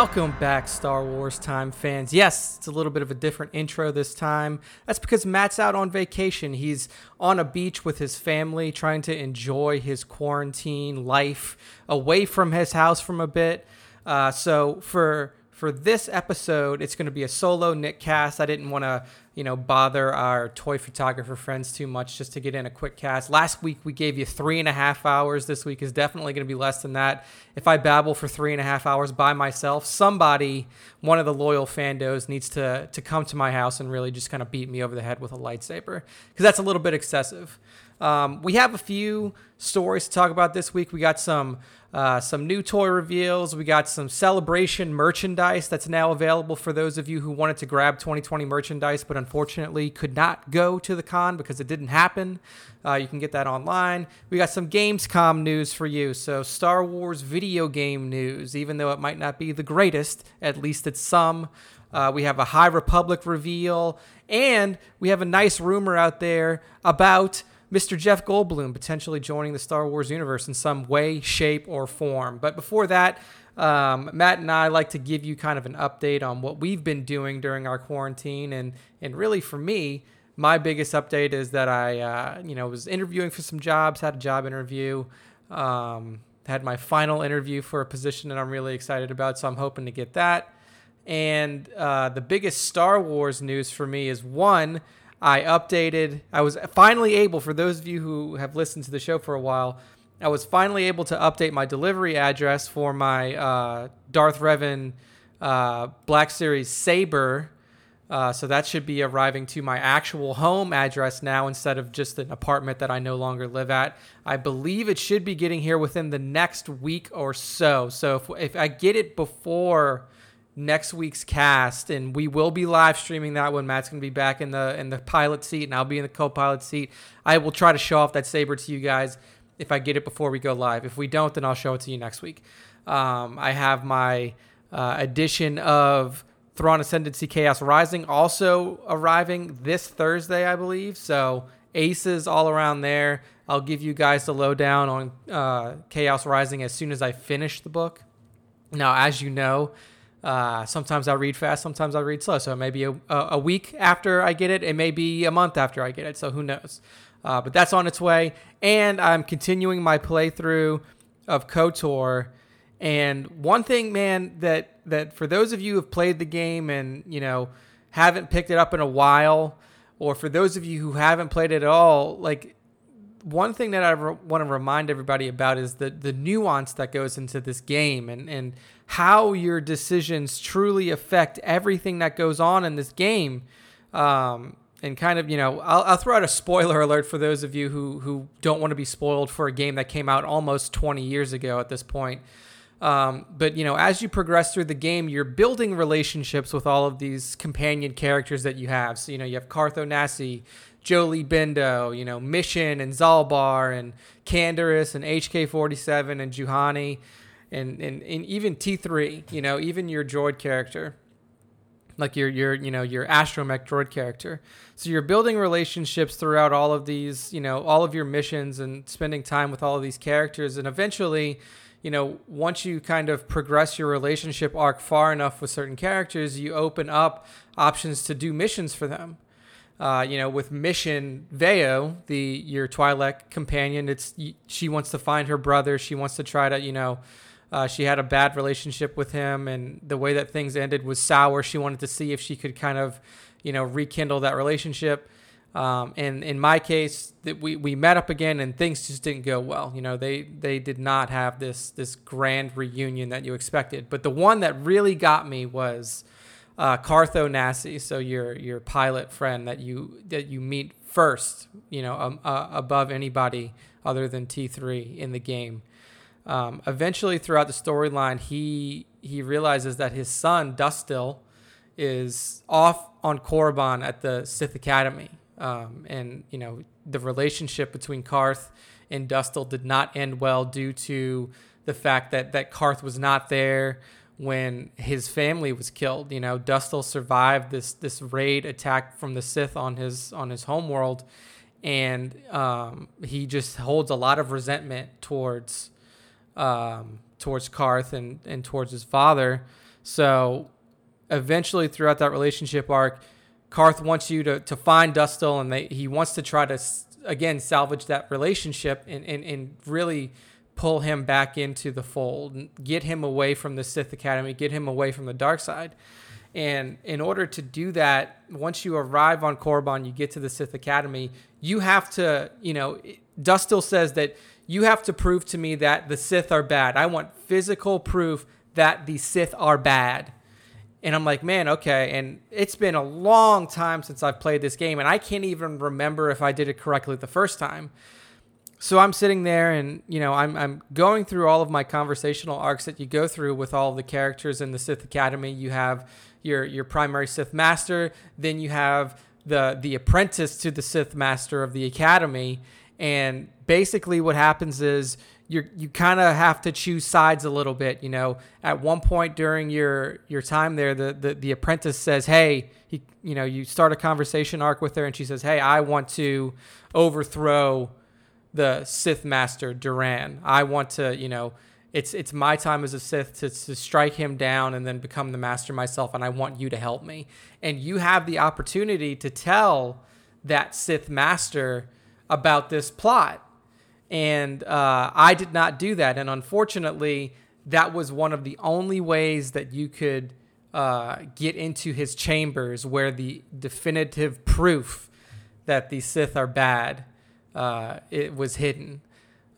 Welcome back, Star Wars time fans. Yes, it's a little bit of a different intro this time. That's because Matt's out on vacation. He's on a beach with his family, trying to enjoy his quarantine life away from his house from a bit. Uh, so for for this episode, it's going to be a solo Nick cast. I didn't want to, you know, bother our toy photographer friends too much just to get in a quick cast. Last week we gave you three and a half hours. This week is definitely going to be less than that. If I babble for three and a half hours by myself, somebody, one of the loyal fandos, needs to to come to my house and really just kind of beat me over the head with a lightsaber because that's a little bit excessive. Um, we have a few stories to talk about this week. We got some uh, some new toy reveals. We got some celebration merchandise that's now available for those of you who wanted to grab 2020 merchandise, but unfortunately could not go to the con because it didn't happen. Uh, you can get that online. We got some Gamescom news for you. So, Star Wars video game news, even though it might not be the greatest, at least it's some. Uh, we have a High Republic reveal, and we have a nice rumor out there about Mr. Jeff Goldblum potentially joining the Star Wars universe in some way, shape, or form. But before that, um, Matt and I like to give you kind of an update on what we've been doing during our quarantine, and and really for me, my biggest update is that I uh, you know was interviewing for some jobs, had a job interview, um, had my final interview for a position that I'm really excited about, so I'm hoping to get that. And uh, the biggest Star Wars news for me is one. I updated. I was finally able, for those of you who have listened to the show for a while, I was finally able to update my delivery address for my uh, Darth Revan uh, Black Series Saber. Uh, so that should be arriving to my actual home address now instead of just an apartment that I no longer live at. I believe it should be getting here within the next week or so. So if, if I get it before next week's cast, and we will be live streaming that when Matt's gonna be back in the in the pilot seat, and I'll be in the co-pilot seat. I will try to show off that saber to you guys if I get it before we go live. If we don't, then I'll show it to you next week. Um, I have my uh, edition of Thrawn Ascendancy Chaos Rising also arriving this Thursday, I believe. So aces all around there. I'll give you guys the lowdown on uh, Chaos Rising as soon as I finish the book. Now, as you know, uh, sometimes I read fast, sometimes I read slow. So it may be a, a, week after I get it, it may be a month after I get it. So who knows? Uh, but that's on its way. And I'm continuing my playthrough of KOTOR. And one thing, man, that that for those of you who have played the game and you know haven't picked it up in a while, or for those of you who haven't played it at all, like one thing that I re- want to remind everybody about is the the nuance that goes into this game and and how your decisions truly affect everything that goes on in this game. Um, and kind of, you know, I'll, I'll, throw out a spoiler alert for those of you who who don't want to be spoiled for a game that came out almost 20 years ago at this point. Um, but you know, as you progress through the game, you're building relationships with all of these companion characters that you have. So you know, you have Carth Onasi, Jolee Bindo, you know, Mission and Zaalbar and Canderous and HK47 and Juhani and, and, and even T3, you know, even your droid character, like your, your, you know, your astromech droid character. So you're building relationships throughout all of these, you know, all of your missions and spending time with all of these characters. And eventually, you know, once you kind of progress your relationship arc far enough with certain characters, you open up options to do missions for them. Uh, you know, with Mission Vao, the your Twi'lek companion, it's she wants to find her brother. She wants to try to, you know, uh, she had a bad relationship with him, and the way that things ended was sour. She wanted to see if she could kind of, you know, rekindle that relationship. Um, and in my case, that we, we met up again, and things just didn't go well. You know, they they did not have this this grand reunion that you expected. But the one that really got me was uh, Carth Onasi, so your your pilot friend that you that you meet first, you know, um, uh, above anybody other than T three in the game. Um, eventually, throughout the storyline, he he realizes that his son Dustil is off on Korriban at the Sith Academy, um, and you know the relationship between Carth and Dustil did not end well due to the fact that that Carth was not there when his family was killed. You know, Dustil survived this this raid attack from the Sith on his on his homeworld, and um, he just holds a lot of resentment towards um, towards Carth and, and towards his father. So eventually, throughout that relationship arc, Carth wants you to, to find Dustil and they, he wants to try to, again, salvage that relationship and, and, and really pull him back into the fold, and get him away from the Sith Academy, get him away from the dark side. And in order to do that, once you arrive on Korriban, you get to the Sith Academy, you have to, you know, Dustil says that you have to prove to me that the Sith are bad. I want physical proof that the Sith are bad. And I'm like, man, okay. And it's been a long time since I've played this game, and I can't even remember if I did it correctly the first time. So I'm sitting there and, you know, I'm, I'm going through all of my conversational arcs that you go through with all the characters in the Sith Academy. You have your your primary Sith master, then you have the the apprentice to the Sith master of the academy, and basically what happens is you you kind of have to choose sides a little bit. You know, at one point during your your time there, the the, the apprentice says, "Hey." He, you know, you start a conversation arc with her, and she says, "Hey, I want to overthrow the Sith Master Duran. I want to, you know, it's it's my time as a Sith to, to strike him down and then become the Master myself, and I want you to help me. And you have the opportunity to tell that Sith Master about this plot. And uh, I did not do that, and unfortunately, that was one of the only ways that you could uh, get into his chambers, where the definitive proof that the Sith are bad uh, it was hidden.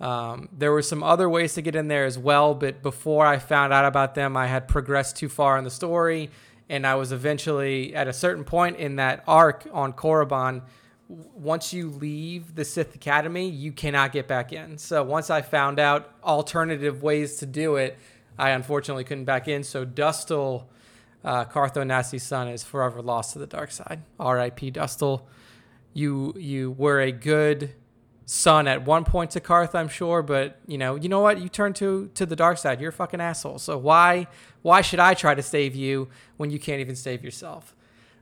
Um, there were some other ways to get in there as well, but before I found out about them, I had progressed too far in the story, and I was eventually at a certain point in that arc on Korriban. Once you leave the Sith Academy, you cannot get back in. So once I found out alternative ways to do it, I unfortunately couldn't back in. So Dustil, uh, Carth Onasi's son, is forever lost to the dark side. R.I.P. Dustil. You you were a good son at one point to Carth, I'm sure, but you know, you know what? You turn to to the dark side. You're a fucking asshole. So why why should I try to save you when you can't even save yourself?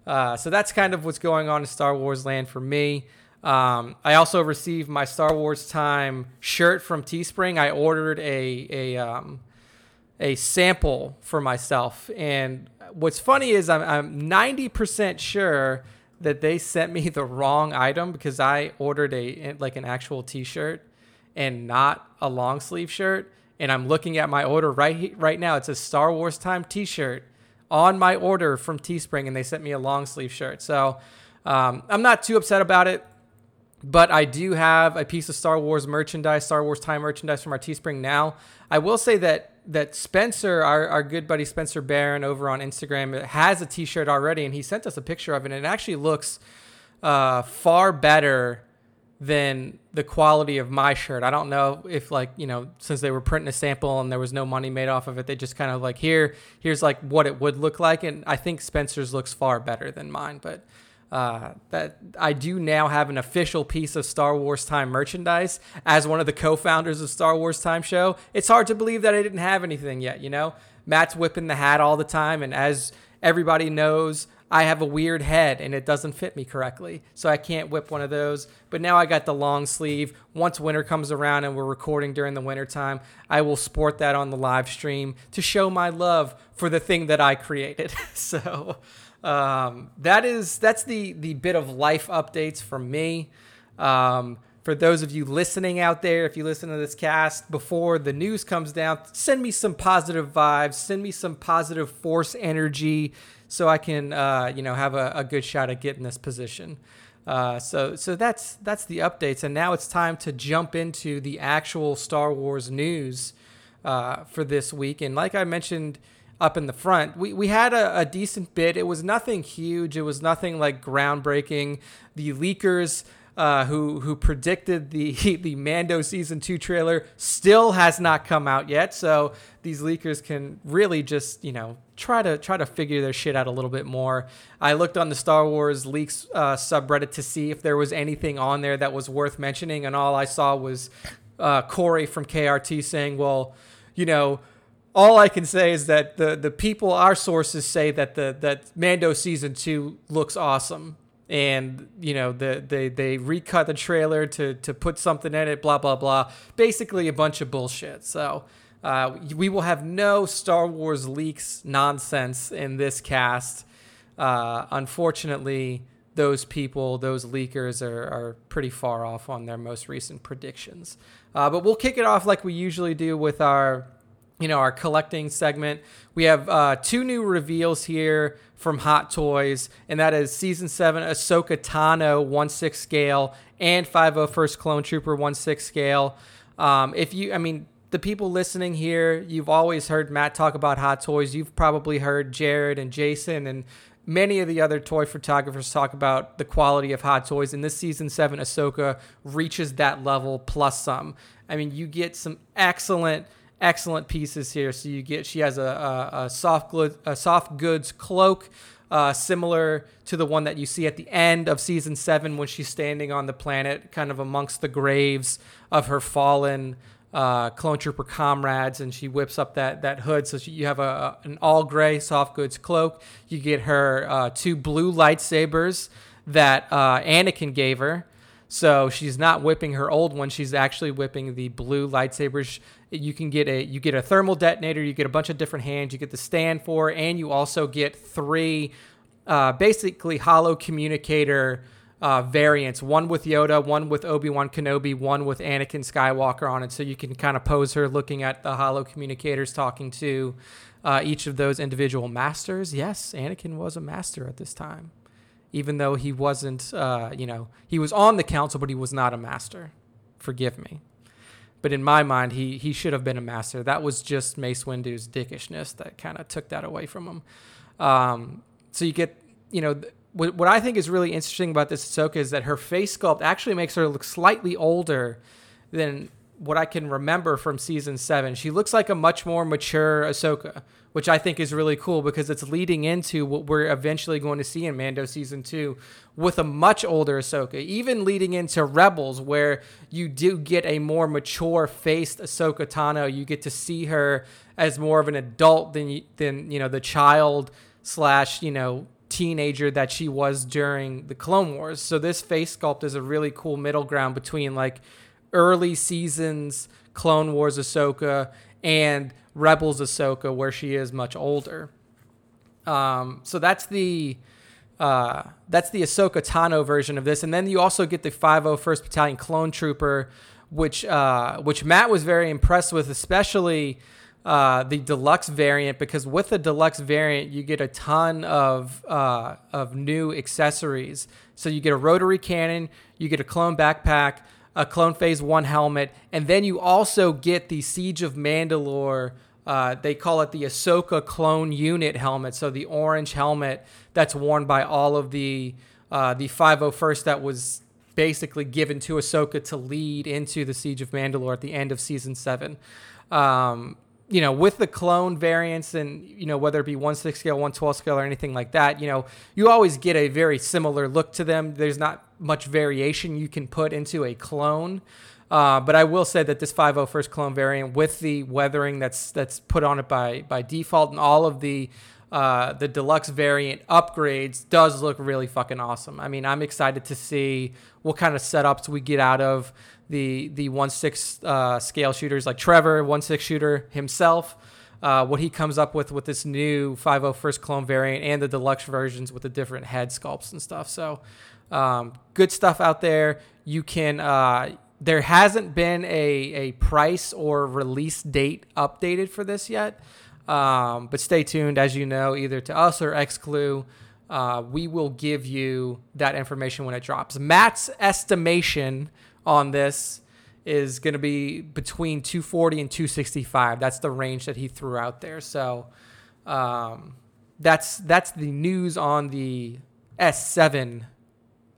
Uh, so that's kind of what's going on in Star Wars land for me. Um, I also received my Star Wars Time shirt from Teespring. I ordered a a um, a sample for myself, and what's funny is I'm, I'm 90% sure that they sent me the wrong item because I ordered a like an actual T-shirt and not a long sleeve shirt. And I'm looking at my order right right now. It's a Star Wars time T-shirt on my order from Teespring, and they sent me a long sleeve shirt. So um, I'm not too upset about it. But I do have a piece of Star Wars merchandise, Star Wars time merchandise from our Teespring now. I will say that that Spencer, our, our good buddy Spencer Barron over on Instagram, has a T-shirt already, and he sent us a picture of it, and it actually looks uh, far better than the quality of my shirt. I don't know if like you know since they were printing a sample and there was no money made off of it, they just kind of like here here's like what it would look like, and I think Spencer's looks far better than mine, but uh, that I do now have an official piece of Star Wars Time merchandise as one of the co-founders of Star Wars Time Show. It's hard to believe that I didn't have anything yet. You know, Matt's whipping the hat all the time, and as everybody knows, I have a weird head and it doesn't fit me correctly, so I can't whip one of those. But now I got the long sleeve. Once winter comes around and we're recording during the winter time, I will sport that on the live stream to show my love for the thing that I created. so um, that is that's the the bit of life updates from me. Um, for those of you listening out there, if you listen to this cast before the news comes down, send me some positive vibes, send me some positive force energy, so I can uh, you know have a, a, good shot at getting this position. Uh, so so that's that's the updates, and now it's time to jump into the actual Star Wars news uh, for this week. And like I mentioned up in the front. We, we had a, a, decent bit. It was nothing huge. It was nothing like groundbreaking. The leakers uh, who who predicted the the Mando season two trailer still has not come out yet. So these leakers can really just you know try to try to figure their shit out a little bit more. I looked on the Star Wars leaks uh, subreddit to see if there was anything on there that was worth mentioning, and all I saw was uh, Corey from KRT saying, "Well, you know." all I can say is that the the people, our sources say that the that Mando season two looks awesome, and you know the they they recut the trailer to to put something in it, blah blah blah. Basically a bunch of bullshit. So Uh, we will have no Star Wars leaks nonsense in this cast. Uh, unfortunately, those people, those leakers, are, are pretty far off on their most recent predictions. Uh, but we'll kick it off like we usually do with our, you know, our collecting segment. We have uh, two new reveals here from Hot Toys, and that is Season Seven Ahsoka Tano one six scale and 501st Clone Trooper one six scale. Um, if you, I mean, the people listening here, you've always heard Matt talk about Hot Toys. You've probably heard Jared and Jason and many of the other toy photographers talk about the quality of Hot Toys. And this season seven, Ahsoka reaches that level plus some. I mean, you get some excellent, excellent pieces here. So you get she has a, a, a soft a soft goods cloak. Uh, similar to the one that you see at the end of season seven when she's standing on the planet, kind of amongst the graves of her fallen uh, clone trooper comrades, and she whips up that that hood. So she, you have a, an all gray soft goods cloak. You get her uh, two blue lightsabers that uh, Anakin gave her. So she's not whipping her old one. She's actually whipping the blue lightsabers. You can get a you get a thermal detonator. You get a bunch of different hands. You get the stand for, and you also get three, uh, basically holo communicator uh, variants one with Yoda, one with Obi Wan Kenobi, one with Anakin Skywalker on it. So you can kind of pose her looking at the holo communicators talking to uh, each of those individual masters. Yes, Anakin was a master at this time, even though he wasn't, uh, you know, he was on the council, but he was not a master. Forgive me. But in my mind, he, he should have been a master. That was just Mace Windu's dickishness that kind of took that away from him. Um, so you get, you know, what, what I think is really interesting about this Ahsoka is that her face sculpt actually makes her look slightly older than what I can remember from season seven. She looks like a much more mature Ahsoka, which I think is really cool because it's leading into what we're eventually going to see in Mando season two with a much older Ahsoka, even leading into Rebels, where you do get a more mature faced Ahsoka Tano. You get to see her as more of an adult than than you know the child slash you know teenager that she was during the Clone Wars. So this face sculpt is a really cool middle ground between like early seasons Clone Wars Ahsoka and Rebels Ahsoka, where she is much older. Um, so that's the uh, that's the Ahsoka Tano version of this, and then you also get the 501st Battalion Clone Trooper, which uh, which Matt was very impressed with, especially uh, the deluxe variant because with the deluxe variant you get a ton of uh, of new accessories. So you get a rotary cannon, you get a clone backpack, a clone phase one helmet, and then you also get the Siege of Mandalore. Uh, they call it the Ahsoka clone unit helmet. So the orange helmet that's worn by all of the uh, the 501st that was basically given to Ahsoka to lead into the Siege of Mandalore at the end of season seven. Um, you know, with the clone variants and, you know, whether it be 1 6 scale, 1 12 scale, or anything like that, you know, you always get a very similar look to them. There's not much variation you can put into a clone. Uh, but I will say that this 501st clone variant with the weathering that's that's put on it by by default and all of the uh, the deluxe variant upgrades does look really fucking awesome. I mean, I'm excited to see what kind of setups we get out of the the one six uh, scale shooters like Trevor, one six shooter himself. Uh, what he comes up with with this new 501st clone variant and the deluxe versions with the different head sculpts and stuff. So, um, good stuff out there. You can. Uh, there hasn't been a, a price or release date updated for this yet, um, but stay tuned. As you know, either to us or Xclu, uh, we will give you that information when it drops. Matt's estimation on this is going to be between 240 and 265. That's the range that he threw out there. So um, that's that's the news on the S7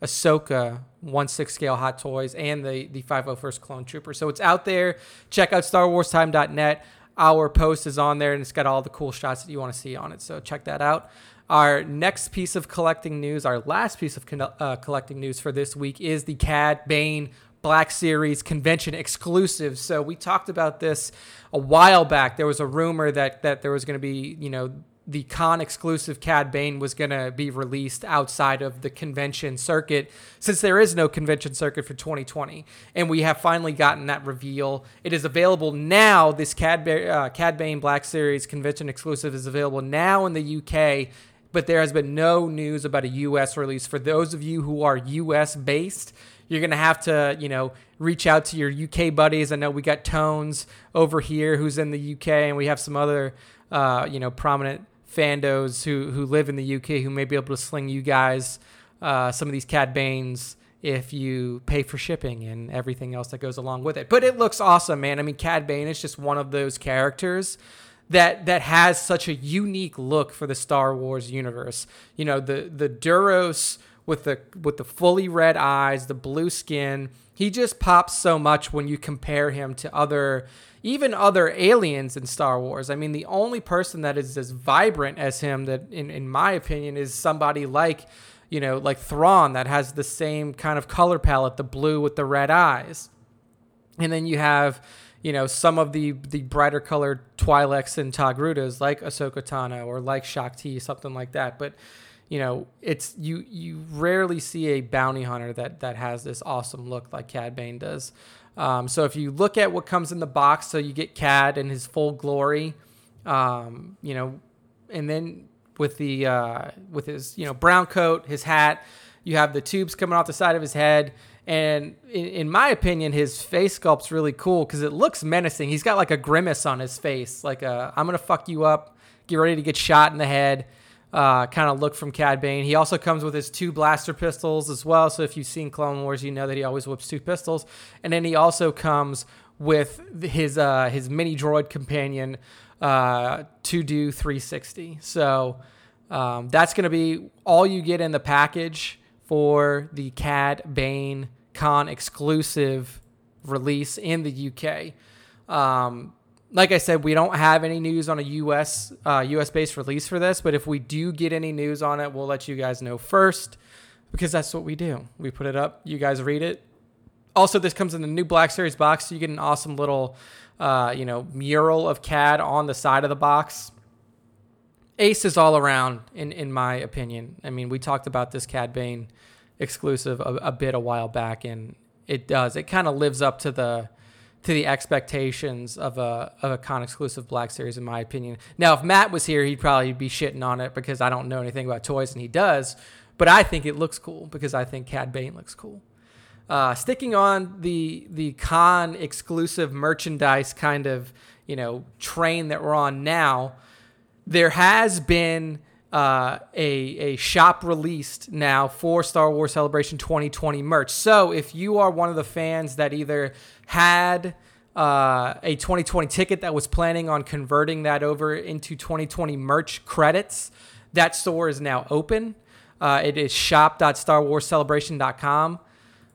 Ahsoka 1/6 scale hot toys and the the 501st clone trooper. So it's out there. Check out StarWarsTime.net. Our post is on there and it's got all the cool shots that you want to see on it. So check that out. Our next piece of collecting news, our last piece of uh, collecting news for this week is the Cad Bane Black Series convention exclusive. So we talked about this a while back. There was a rumor that that there was going to be, you know, the con exclusive Cad Bane was going to be released outside of the convention circuit since there is no convention circuit for 2020. And we have finally gotten that reveal. It is available now. This Cad, uh, Cad Bane Black Series convention exclusive is available now in the UK, but there has been no news about a US release. For those of you who are US based, you're going to have to, you know, reach out to your UK buddies. I know we got Tones over here who's in the UK, and we have some other, uh, you know, prominent fandos who who live in the UK who may be able to sling you guys uh, some of these Cad Banes if you pay for shipping and everything else that goes along with it. But it looks awesome, man. I mean, Cad Bane is just one of those characters that that has such a unique look for the Star Wars universe. You know, the the Duros with the with the fully red eyes, the blue skin. He just pops so much when you compare him to other even other aliens in Star Wars. I mean, the only person that is as vibrant as him that in, in my opinion is somebody like, you know, like Thrawn that has the same kind of color palette, the blue with the red eyes. And then you have, you know, some of the the brighter colored Twi'leks and Togrutas like Ahsoka Tano or like Shaak Ti, something like that. But you know, it's you you rarely see a bounty hunter that that has this awesome look like Cad Bane does. Um, so if you look at what comes in the box, so you get Cad in his full glory, um, you know, and then with the uh, with his you know brown coat, his hat, you have the tubes coming off the side of his head. And in, in my opinion, his face sculpt's really cool because it looks menacing. He's got like a grimace on his face, like a "I'm gonna fuck you up," get ready to get shot in the head uh, kind of look from Cad Bane. He also comes with his two blaster pistols as well. So if you've seen Clone Wars, you know that he always whips two pistols. And then he also comes with his uh, his mini droid companion uh, Todo 360. So um, that's going to be all you get in the package for the Cad Bane Con exclusive release in the UK. Um, like I said, we don't have any news on a US uh, US based release for this, but if we do get any news on it, we'll let you guys know first because that's what we do. We put it up, you guys read it. Also, this comes in the new Black Series box, so you get an awesome little, uh, you know, mural of Cad on the side of the box. Ace is all around, in in my opinion. I mean, we talked about this Cad Bane exclusive a, a bit a while back, and it does. It kind of lives up to the to the expectations of a of a con exclusive Black Series, in my opinion. Now, if Matt was here, he'd probably be shitting on it because I don't know anything about toys, and he does. But I think it looks cool because I think Cad Bane looks cool. Uh, sticking on the the con exclusive merchandise kind of you know train that we're on now, there has been uh, a, a shop released now for Star Wars Celebration 2020 merch. So if you are one of the fans that either had uh, a 2020 ticket that was planning on converting that over into 2020 merch credits, that store is now open. Uh, it is shop.starwarscelebration.com.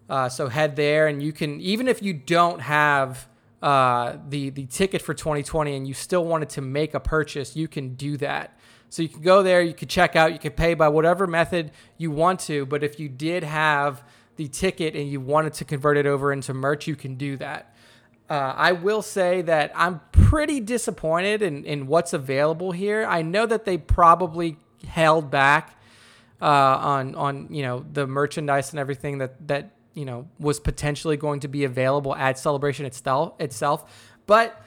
Uh, so head there, and you can even if you don't have uh, the the ticket for 2020 and you still wanted to make a purchase, you can do that. So you can go there, you can check out, you can pay by whatever method you want to. But if you did have the ticket and you wanted to convert it over into merch, you can do that. Uh, I will say that I'm pretty disappointed in, in what's available here. I know that they probably held back uh, on on you know the merchandise and everything that that you know was potentially going to be available at Celebration itself itself, but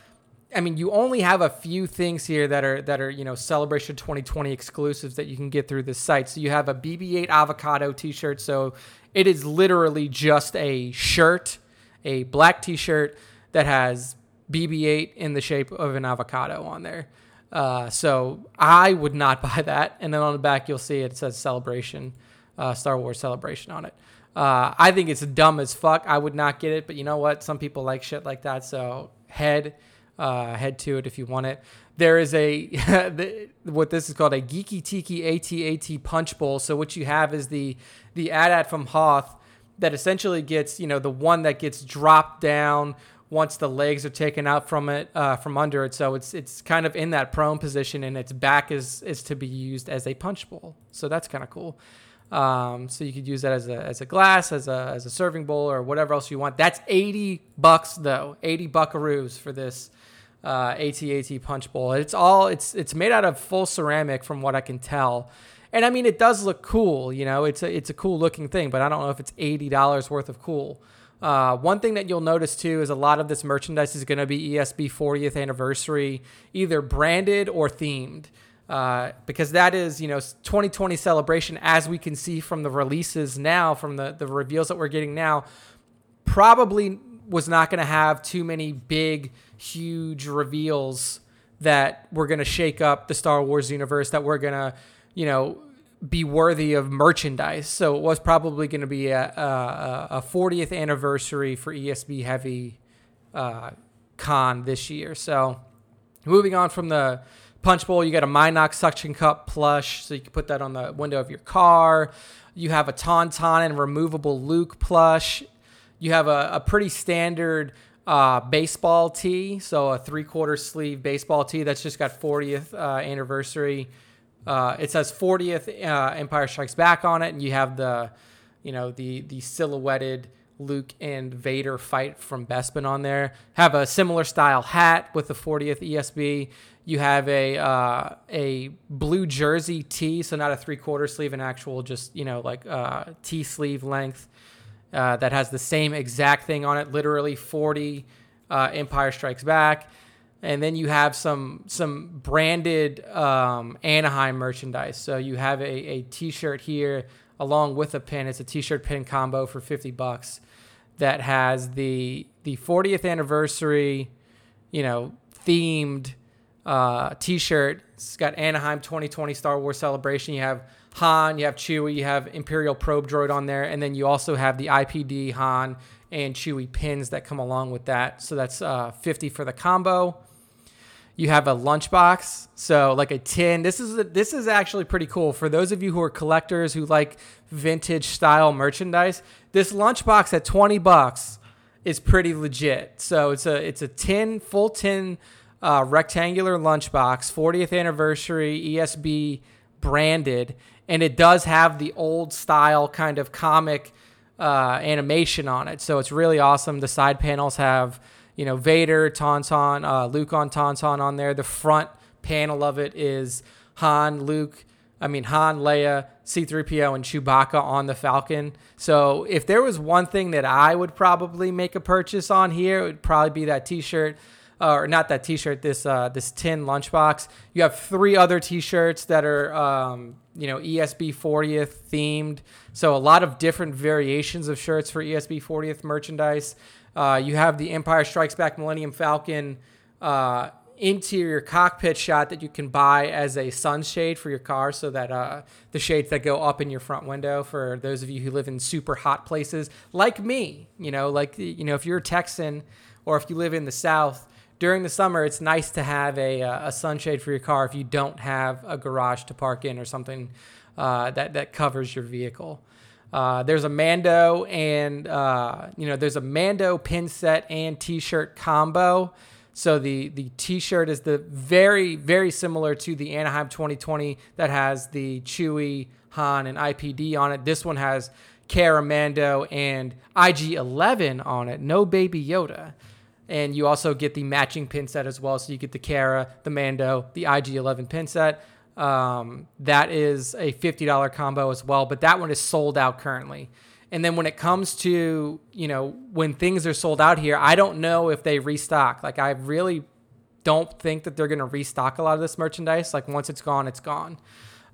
I mean, you only have a few things here that are that are you know Celebration 2020 exclusives that you can get through this site. So you have a BB-8 avocado T-shirt. So it is literally just a shirt, a black T-shirt that has BB-8 in the shape of an avocado on there. Uh, so I would not buy that. And then on the back you'll see it says Celebration, uh, Star Wars Celebration on it. Uh, I think it's dumb as fuck. I would not get it, but you know what? Some people like shit like that. So head uh, head to it if you want it. There is a what this is called a Geeky Tiki ATAT Punch Bowl. So what you have is the the AT-AT from Hoth that essentially gets you know the one that gets dropped down once the legs are taken out from it uh, from under it. So it's it's kind of in that prone position, and its back is is to be used as a punch bowl. So that's kind of cool. Um, so you could use that as a, as a glass, as a, as a serving bowl, or whatever else you want. That's 80 bucks though, 80 buckaroos for this uh, AT-AT Punch Bowl. It's all it's it's made out of full ceramic from what I can tell. And I mean, it does look cool. You know, it's a it's a cool looking thing, but I don't know if it's eighty dollars worth of cool. Uh, one thing that you'll notice too is a lot of this merchandise is going to be ESB 40th anniversary, either branded or themed, uh, because that is you know 2020 celebration as we can see from the releases now, from the the reveals that we're getting now. Probably was not going to have too many big, huge reveals that were going to shake up the Star Wars universe. That we're going to you know be worthy of merchandise. So it was probably going to be a, a, a 40th anniversary for ESB Heavy uh, Con this year. So moving on from the Punch Bowl, you got a Mynock suction cup plush, so you can put that on the window of your car. You have a Tauntaun and removable Luke plush. You have a, a pretty standard uh, baseball tee, so a three quarter sleeve baseball tee that's just got 40th uh, anniversary uh, it says 40th uh, Empire Strikes Back on it, and you have the, you know, the the silhouetted Luke and Vader fight from Bespin on there. Have a similar style hat with the 40th ESB. You have a uh, a blue jersey tee, so not a three quarter sleeve, an actual just you know like uh, T sleeve length uh, that has the same exact thing on it. Literally 40 uh, Empire Strikes Back and then you have some some branded um, Anaheim merchandise. So you have a, a T-shirt here along with a pin. It's a T-shirt pin combo for fifty bucks that has the the 40th anniversary, you know, themed uh, T-shirt. It's got Anaheim 2020 Star Wars Celebration. You have Han, you have Chewie, you have Imperial Probe Droid on there, and then you also have the IPD Han and Chewie pins that come along with that. So that's uh, 50 for the combo. You have a lunchbox, so like a tin. This is a, this is actually pretty cool for those of you who are collectors who like vintage style merchandise. This lunchbox at twenty bucks is pretty legit. So it's a it's a tin full tin uh, rectangular lunchbox, 40th anniversary ESB branded, and it does have the old style kind of comic uh, animation on it. So it's really awesome. The side panels have you know, Vader, Tauntaun, uh, Luke on Tauntaun on there. The front panel of it is Han, Luke, I mean, Han, Leia, C3PO, and Chewbacca on the Falcon. So if there was one thing that I would probably make a purchase on here, it would probably be that t shirt. Uh, or not that T-shirt, this uh, this tin lunchbox. You have three other T-shirts that are um, you know ESB 40th themed, so a lot of different variations of shirts for ESB 40th merchandise. Uh, you have the Empire Strikes Back Millennium Falcon uh, interior cockpit shot that you can buy as a sunshade for your car so that uh, the shades that go up in your front window for those of you who live in super hot places like me you know like you know if you're a texan or if you live in the south during the summer it's nice to have a, uh, a sunshade for your car if you don't have a garage to park in or something uh, that, that covers your vehicle uh, there's a Mando and uh, you know there's a Mando pin set and T-shirt combo. So the the T-shirt is the very very similar to the Anaheim 2020 that has the Chewie, Han, and IPD on it. This one has Cara Mando and IG11 on it. No Baby Yoda. And you also get the matching pin set as well. So you get the Cara, the Mando, the IG11 pin set. Um, that is a $50 combo as well, but that one is sold out currently. And then when it comes to, you know, when things are sold out here, I don't know if they restock. Like, I really don't think that they're going to restock a lot of this merchandise. Like, once it's gone, it's gone.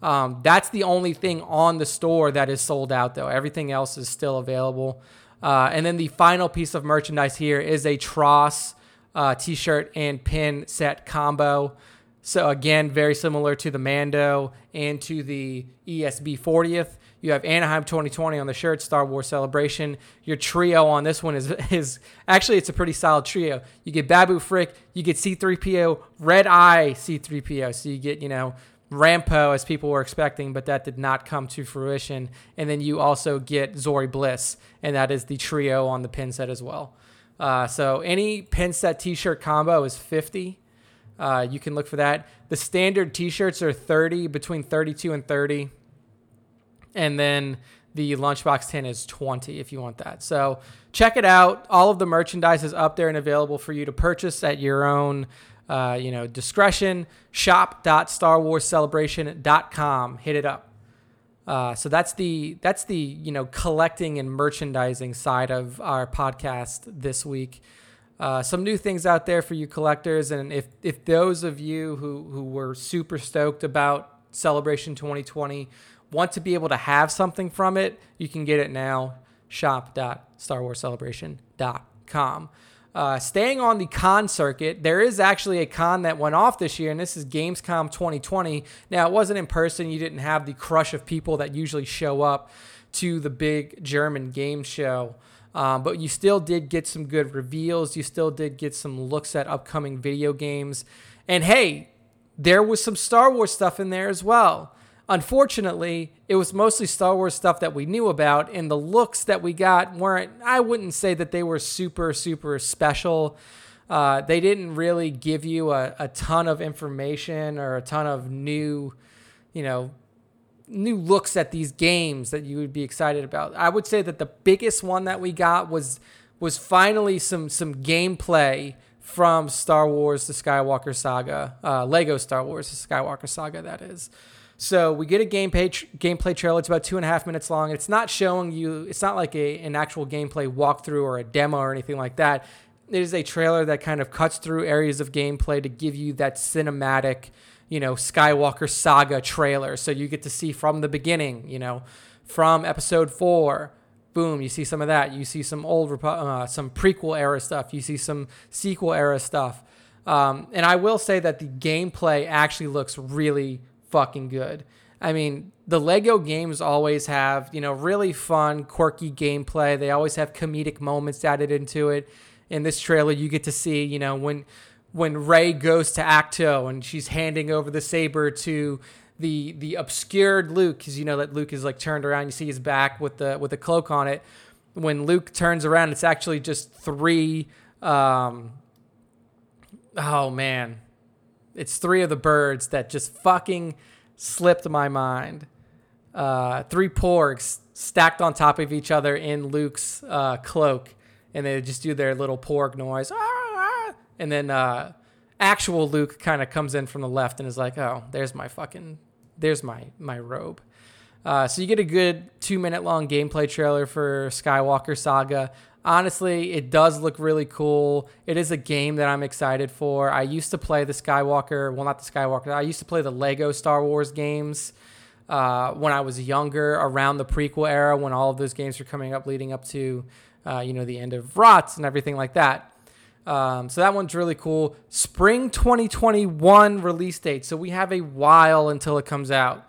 Um, that's the only thing on the store that is sold out, though. Everything else is still available. Uh, and then the final piece of merchandise here is a TROS uh, t shirt and pin set combo. So again, very similar to the Mando and to the ESB 40th. You have Anaheim 2020 on the shirt, Star Wars Celebration. Your trio on this one is is actually it's a pretty solid trio. You get Babu Frick, you get C3PO, Red Eye C3PO. So you get, you know, Rampo as people were expecting, but that did not come to fruition. And then you also get Zorii Bliss, and that is the trio on the pin set as well. Uh, so any pin set t-shirt combo is 50 uh, you can look for that. The standard T-shirts are 30, between 32 and 30, and then The Lunchbox tin is 20 if you want that. So check it out. All of the merchandise is up there and available for you to purchase at your own uh, you know, discretion. Shop.starwarscelebration.com. Hit it up. Uh, so that's the that's the you know collecting and merchandising side of our podcast this week. Uh, some new things out there for you collectors, and if if those of you who who were super stoked about Celebration 2020 want to be able to have something from it, you can get it now. Shop.starwarscelebration.com. Uh, staying on the con circuit, there is actually a con that went off this year, and this is Gamescom 2020. Now, it wasn't in person. You didn't have the crush of people that usually show up to the big German game show. Um, but you still did get some good reveals. You still did get some looks at upcoming video games. And hey, there was some Star Wars stuff in there as well. Unfortunately, it was mostly Star Wars stuff that we knew about, and the looks that we got weren't, I wouldn't say that they were super, super special. Uh, they didn't really give you a, a ton of information or a ton of new, you know, new looks at these games that you would be excited about. I would say that the biggest one that we got was was finally some some gameplay from Star Wars: The Skywalker Saga, uh, Lego Star Wars: The Skywalker Saga. That is. So we get a gameplay gameplay trailer. It's about two and a half minutes long. It's not showing you. It's not like a an actual gameplay walkthrough or a demo or anything like that. It is a trailer that kind of cuts through areas of gameplay to give you that cinematic, you know, Skywalker saga trailer. So you get to see from the beginning, you know, from Episode Four. Boom, you see some of that. You see some old, uh, some prequel era stuff. You see some sequel era stuff. Um, and I will say that the gameplay actually looks really fucking good. I mean, the Lego games always have, you know, really fun, quirky gameplay. They always have comedic moments added into it. In this trailer, you get to see, you know, when when Rey goes to Ahch-To and she's handing over the saber to the the obscured Luke, because you know that Luke is like turned around. You see his back with the with the cloak on it. When Luke turns around, it's actually just three. Um, oh man, it's three of the birds that just fucking slipped my mind. Uh, three porgs stacked on top of each other in Luke's uh, cloak, and they just do their little porg noise. Ah, ah. And then uh, actual Luke kind of comes in from the left and is like, "Oh, there's my fucking, there's my my robe." Uh, so you get a good two minute long gameplay trailer for Skywalker Saga honestly, it does look really cool. It is a game that I'm excited for. I used to play the Skywalker, well, not the Skywalker, I used to play the Lego Star Wars games uh, when I was younger, around the prequel era, when all of those games were coming up, leading up to, uh, you know, the end of ROTS and everything like that. Um, so that one's really cool. Spring 2021 release date. So we have a while until it comes out.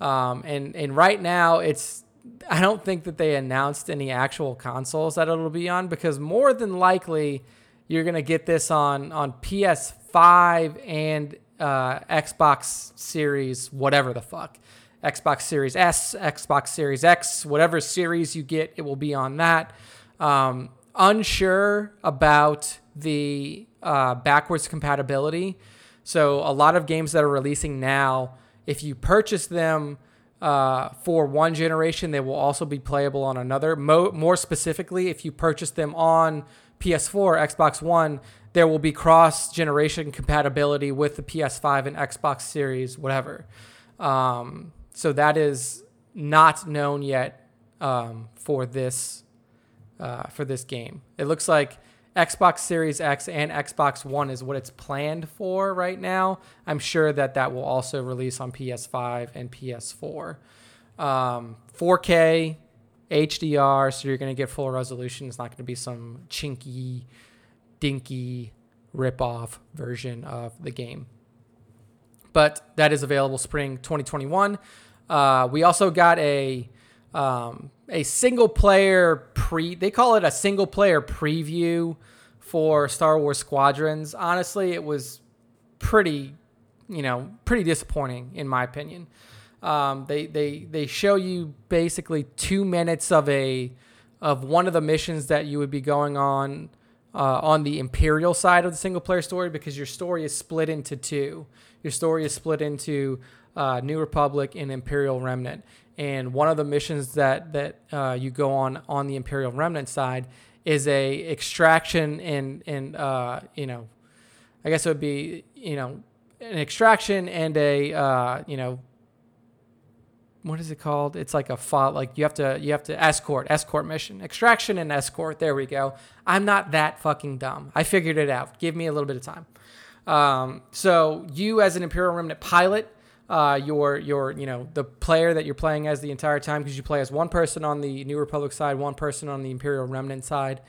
Um, and and right now it's I don't think that they announced any actual consoles that it'll be on because more than likely you're gonna get this on on PS5 and uh, Xbox Series, whatever the fuck, Xbox Series S, Xbox Series X, whatever series you get, it will be on that. Um, unsure about the uh, backwards compatibility. So a lot of games that are releasing now, if you purchase them uh, for one generation. They will also be playable on another. Mo- more specifically, if you purchase them on PS4, Xbox One, there will be cross generation compatibility with the PS5 and Xbox Series, whatever. Um, so that is not known yet um, for this uh, for this game. It looks like Xbox Series X and Xbox One is what it's planned for right now. I'm sure that that will also release on PS5 and PS4. Um, 4K, HDR, so you're going to get full resolution. It's not going to be some chinky, dinky rip-off version of the game. But that is available spring 2021. Uh, we also got a um, a single player pre they call it a single player preview for Star Wars Squadrons. Honestly, it was pretty, you know, pretty disappointing in my opinion. Um, they they they show you basically two minutes of a of one of the missions that you would be going on uh, on the Imperial side of the single player story because your story is split into two. Your story is split into uh, New Republic and Imperial Remnant, And one of the missions that that uh, you go on on the Imperial Remnant side is a extraction and and uh, you know, I guess it would be you know an extraction and a uh, you know what is it called? It's like a file. Like you have to you have to escort escort mission extraction and escort. There we go. I'm not that fucking dumb. I figured it out. Give me a little bit of time. Um, so you as an Imperial Remnant pilot, uh, your your you know the player that you're playing as the entire time because you play as one person on the New Republic side, one person on the Imperial Remnant side.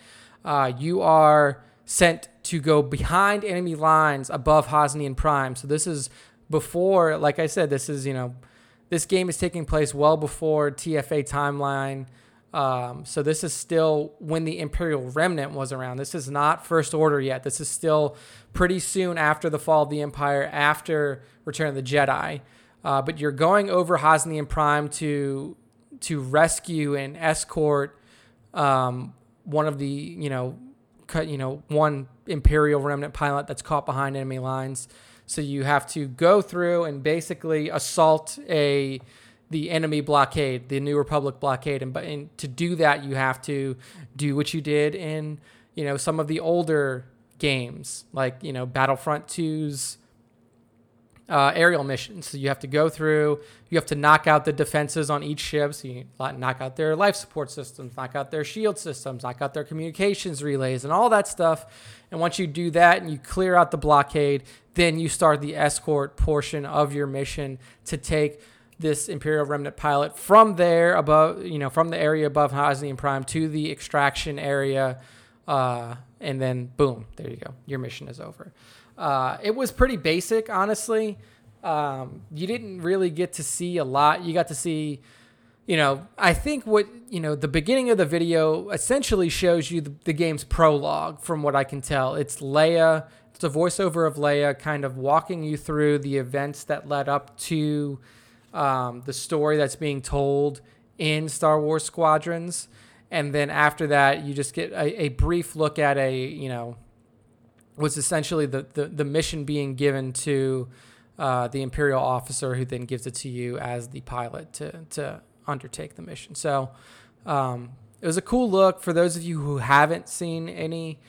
Uh, you are sent to go behind enemy lines above Hosnian Prime. So this is before, like I said, this is you know this game is taking place well before TFA timeline. Um, so this is still when the Imperial Remnant was around. This is not First Order yet. This is still pretty soon after the fall of the Empire, after Return of the Jedi. Uh, but you're going over Hosnian Prime to to rescue and escort um, one of the you know cut you know one Imperial Remnant pilot that's caught behind enemy lines. So you have to go through and basically assault a the enemy blockade, the New Republic blockade, and but and to do that you have to do what you did in you know some of the older games like you know Battlefront 2's uh, aerial missions. So you have to go through, you have to knock out the defenses on each ship. So you knock out their life support systems, knock out their shield systems, knock out their communications relays, and all that stuff. And once you do that and you clear out the blockade, then you start the escort portion of your mission to take this Imperial Remnant pilot from there above, you know, from the area above Hosnian Prime to the extraction area. Uh, and then boom, there you go. Your mission is over. Uh, it was pretty basic, honestly. Um, you didn't really get to see a lot. You got to see, you know, I think what, you know, the beginning of the video essentially shows you the, the game's prologue, from what I can tell. It's Leia, it's a voiceover of Leia kind of walking you through the events that led up to um, the story that's being told in Star Wars Squadrons. And then after that, you just get a, a brief look at a, you know, was essentially the, the, the mission being given to uh, the imperial officer who then gives it to you as the pilot to, to undertake the mission. So um, it was a cool look for those of you who haven't seen any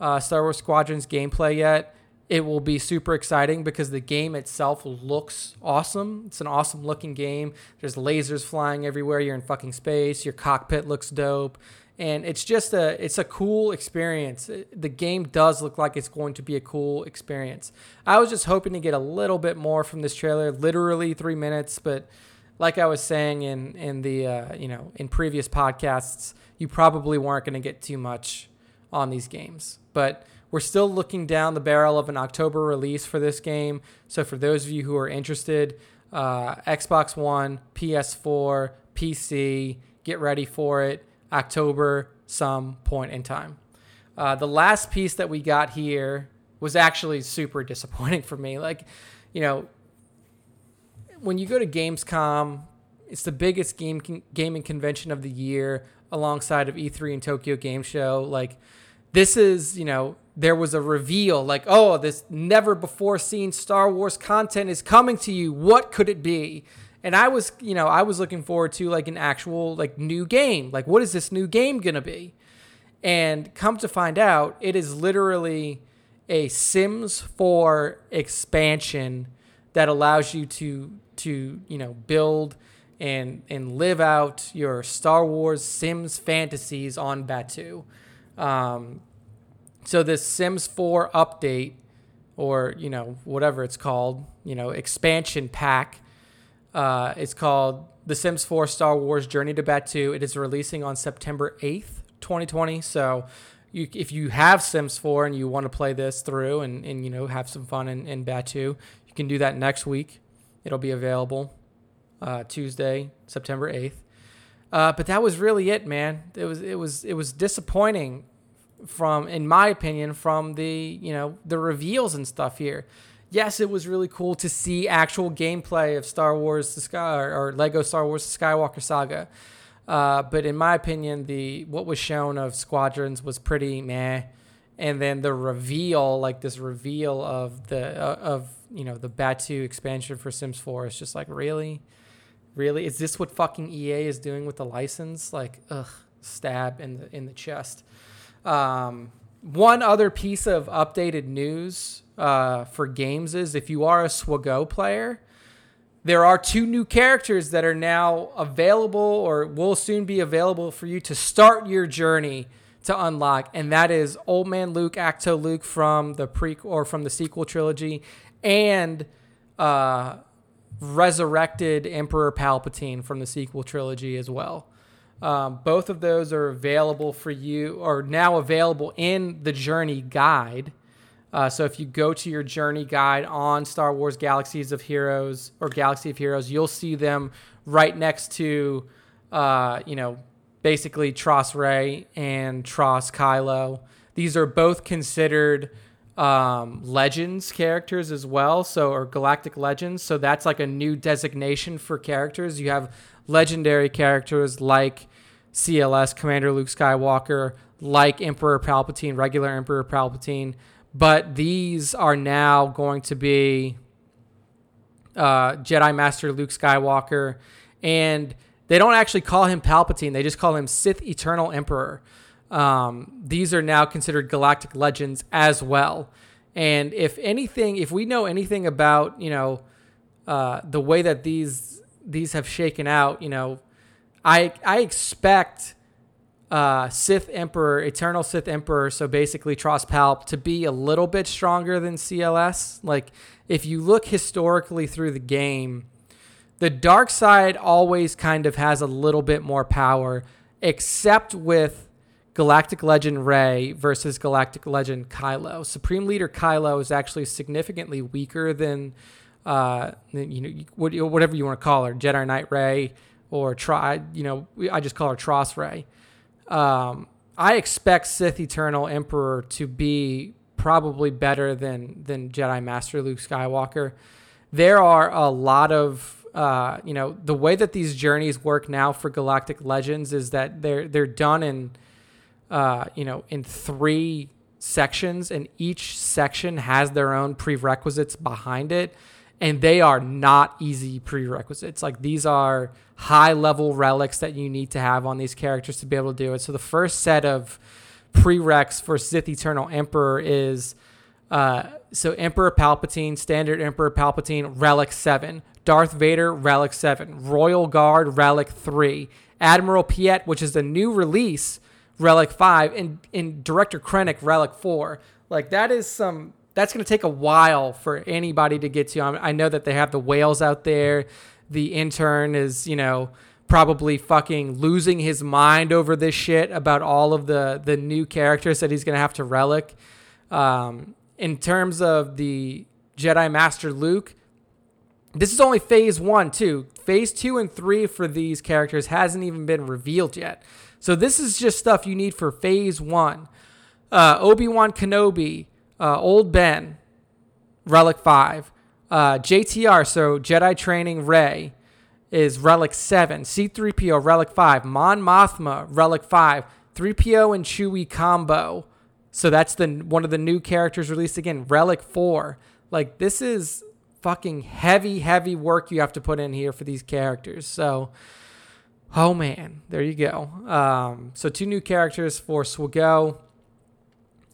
uh, Star Wars Squadrons gameplay yet. It will be super exciting because the game itself looks awesome. It's an awesome looking game. There's lasers flying everywhere. You're in fucking space. Your cockpit looks dope and it's just a it's a cool experience. The game does look like it's going to be a cool experience. I was just hoping to get a little bit more from this trailer, literally three minutes, but like I was saying in in the uh, you know in previous podcasts, you probably weren't going to get too much on these games, but. We're still looking down the barrel of an October release for this game. So, for those of you who are interested, uh, Xbox One, PS4, PC, get ready for it. October some point in time. Uh, the last piece that we got here was actually super disappointing for me. Like, you know, when you go to Gamescom, it's the biggest game con- gaming convention of the year alongside of E3 and Tokyo Game Show. Like, this is, you know, there was a reveal like, oh, this never before seen Star Wars content is coming to you. What could it be? and I was, you know, I was looking forward to like an actual like new game. Like, what is this new game gonna be? And come to find out, it is literally a Sims 4 expansion that allows you to to you know build and and live out your Star Wars Sims fantasies on Batuu. Um, so this Sims 4 update, or you know whatever it's called, you know expansion pack uh, it's called The Sims 4 Star Wars Journey to Batuu. It is releasing on September 8th, 2020. So you, if you have Sims 4 and you want to play this through and, and you know have some fun in, in Batuu, you can do that next week. It'll be available uh, Tuesday, September 8th. Uh, but that was really it, man. It was it was it was disappointing from, in my opinion, from the you know the reveals and stuff here yes, it was really cool to see actual gameplay of Star Wars the Sky or, or Lego Star Wars Skywalker Saga. Uh, but in my opinion, the what was shown of Squadrons was pretty meh. And then the reveal, like this reveal of the uh, of you know the Batuu expansion for Sims 4 is just like really, really? Is this what fucking EA is doing with the license? Like, ugh, stab in the in the chest. Um, one other piece of updated news uh, for games is if you are a SWGO player, there are two new characters that are now available or will soon be available for you to start your journey to unlock, and that is Old Man Luke, Ahch-To Luke from the pre or from the sequel trilogy, and uh, resurrected Emperor Palpatine from the sequel trilogy as well. Um, both of those are available for you, or now available in the Journey Guide. Uh, so if you go to your Journey Guide on Star Wars Galaxies of Heroes or Galaxy of Heroes, you'll see them right next to, uh, you know, basically TROS Rey and TROS Kylo. These are both considered um, legends characters as well, so or galactic legends. So that's like a new designation for characters. You have legendary characters like CLS Commander Luke Skywalker, like Emperor Palpatine, regular Emperor Palpatine, but these are now going to be uh, Jedi Master Luke Skywalker, and they don't actually call him Palpatine; they just call him Sith Eternal Emperor. Um, these are now considered galactic legends as well. And if anything, if we know anything about you know uh, the way that these these have shaken out, you know, I I expect uh, Sith Emperor, Eternal Sith Emperor, so basically TROS Palp, to be a little bit stronger than CLS. Like if you look historically through the game, the dark side always kind of has a little bit more power, except with Galactic Legend Rey versus Galactic Legend Kylo. Supreme Leader Kylo is actually significantly weaker than, uh, you know, whatever you want to call her, Jedi Knight Rey or try, you know, I just call her TROS Rey. Um, I expect Sith Eternal Emperor to be probably better than than Jedi Master Luke Skywalker. There are a lot of uh, you know the way that these journeys work now for Galactic Legends is that they're they're done in uh, you know, in three sections, and each section has their own prerequisites behind it. And they are not easy prerequisites. Like these are high level relics that you need to have on these characters to be able to do it. So the first set of prereqs for Sith Eternal Emperor is uh, so Emperor Palpatine, Standard Emperor Palpatine, Relic 7. Darth Vader, Relic 7. Royal Guard, Relic 3. Admiral Piet, which is a new release Relic 5 and in Director Krennic Relic 4. Like that is some that's going to take a while for anybody to get to. I know that they have the whales out there. The intern is, you know, probably fucking losing his mind over this shit about all of the the new characters that he's going to have to relic. Um, in terms of the Jedi Master Luke, this is only phase one, too. Phase two and three for these characters hasn't even been revealed yet. So this is just stuff you need for phase one. Uh, Obi Wan Kenobi, uh, Old Ben, Relic 5. Uh, JTR, so Jedi Training Rey, is Relic 7. C3PO, Relic 5. Mon Mothma, Relic 5. 3PO and Chewie combo. So that's the one of the new characters released again. Relic 4. Like this is fucking heavy, heavy work you have to put in here for these characters. So Oh man, there you go. Um, so two new characters for SWGO.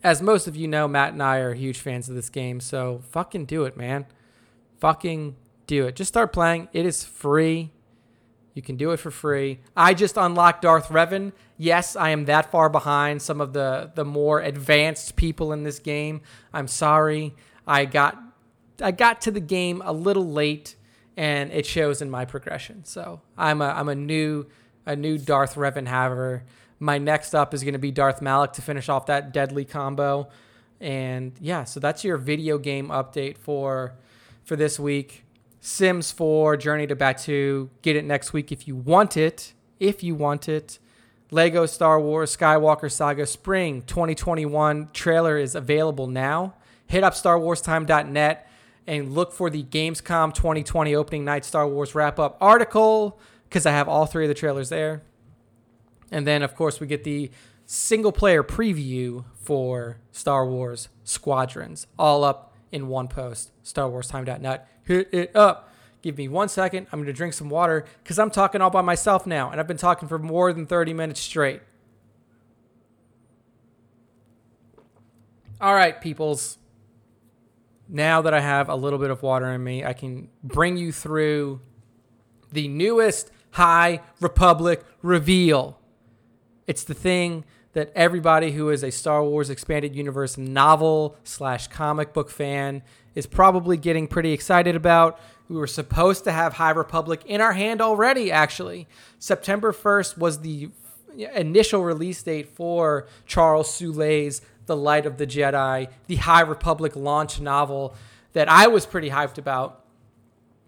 As most of you know, Matt and I are huge fans of this game, so fucking do it, man. Fucking do it. Just start playing. It is free. You can do it for free. I just unlocked Darth Revan. Yes, I am that far behind some of the the more advanced people in this game. I'm sorry. I got I got to the game a little late and it shows in my progression. So I'm a I'm a new a new Darth Revan haver. My next up is going to be Darth Malak to finish off that deadly combo. And yeah, so that's your video game update for for this week. Sims 4, Journey to Batuu. Get it next week if you want it. If you want it. Lego Star Wars Skywalker Saga Spring 2021 trailer is available now. Hit up starwarstime.net and look for the Gamescom 2020 opening night Star Wars wrap up article because I have all three of the trailers there. And then, of course, we get the single player preview for Star Wars Squadrons, all up in one post. StarWarsTime.net. Hit it up. Give me one second. I'm going to drink some water because I'm talking all by myself now, and I've been talking for more than 30 minutes straight. All right, peoples. Now that I have a little bit of water in me, I can bring you through the newest High Republic reveal. It's the thing that everybody who is a Star Wars expanded universe novel slash comic book fan is probably getting pretty excited about. We were supposed to have High Republic in our hand already, actually. September 1st was the initial release date for Charles Soule's The Light of the Jedi, the High Republic launch novel that I was pretty hyped about.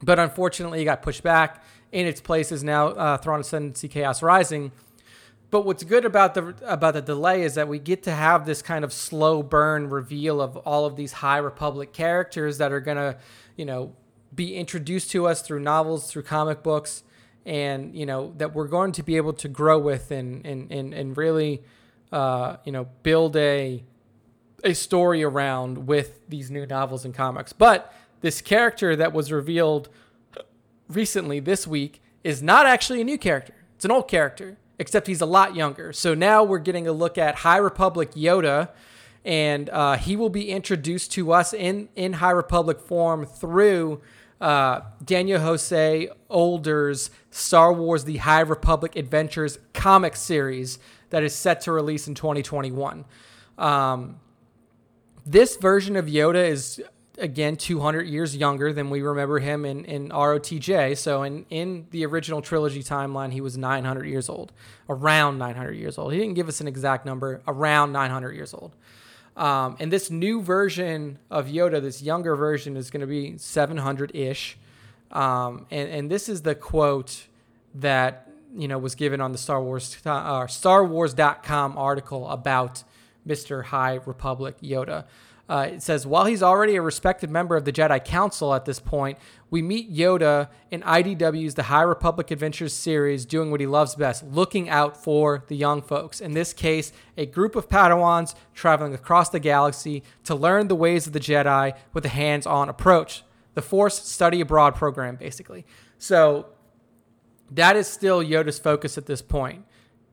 But unfortunately, it got pushed back. In its place is now uh, Thrawn Ascendancy Chaos Rising. But what's good about the about the delay is that we get to have this kind of slow burn reveal of all of these High Republic characters that are gonna, you know, be introduced to us through novels, through comic books, and you know that we're going to be able to grow with and and and, and really, uh, you know, build a a story around with these new novels and comics. But this character that was revealed recently this week is not actually a new character. It's an old character, except he's a lot younger. So now we're getting a look at High Republic Yoda and uh, he will be introduced to us in in High Republic form through uh, Daniel Jose Older's Star Wars: The High Republic Adventures comic series that is set to release in 2021. Um, this version of Yoda is again 200 years younger than we remember him in, in ROTJ. So in, in the original trilogy timeline, he was 900 years old, around 900 years old. He didn't give us an exact number, around 900 years old. Um, and this new version of Yoda, this younger version, is going to be 700 ish. Um, and, and this is the quote that you know was given on the Star Wars uh, Star Wars.com article about Mr. High Republic Yoda. Uh, it says, while he's already a respected member of the Jedi Council at this point, we meet Yoda in IDW's The High Republic Adventures series doing what he loves best, looking out for the young folks. In this case, a group of Padawans traveling across the galaxy to learn the ways of the Jedi with a hands on approach. The Force Study Abroad program, basically. So that is still Yoda's focus at this point.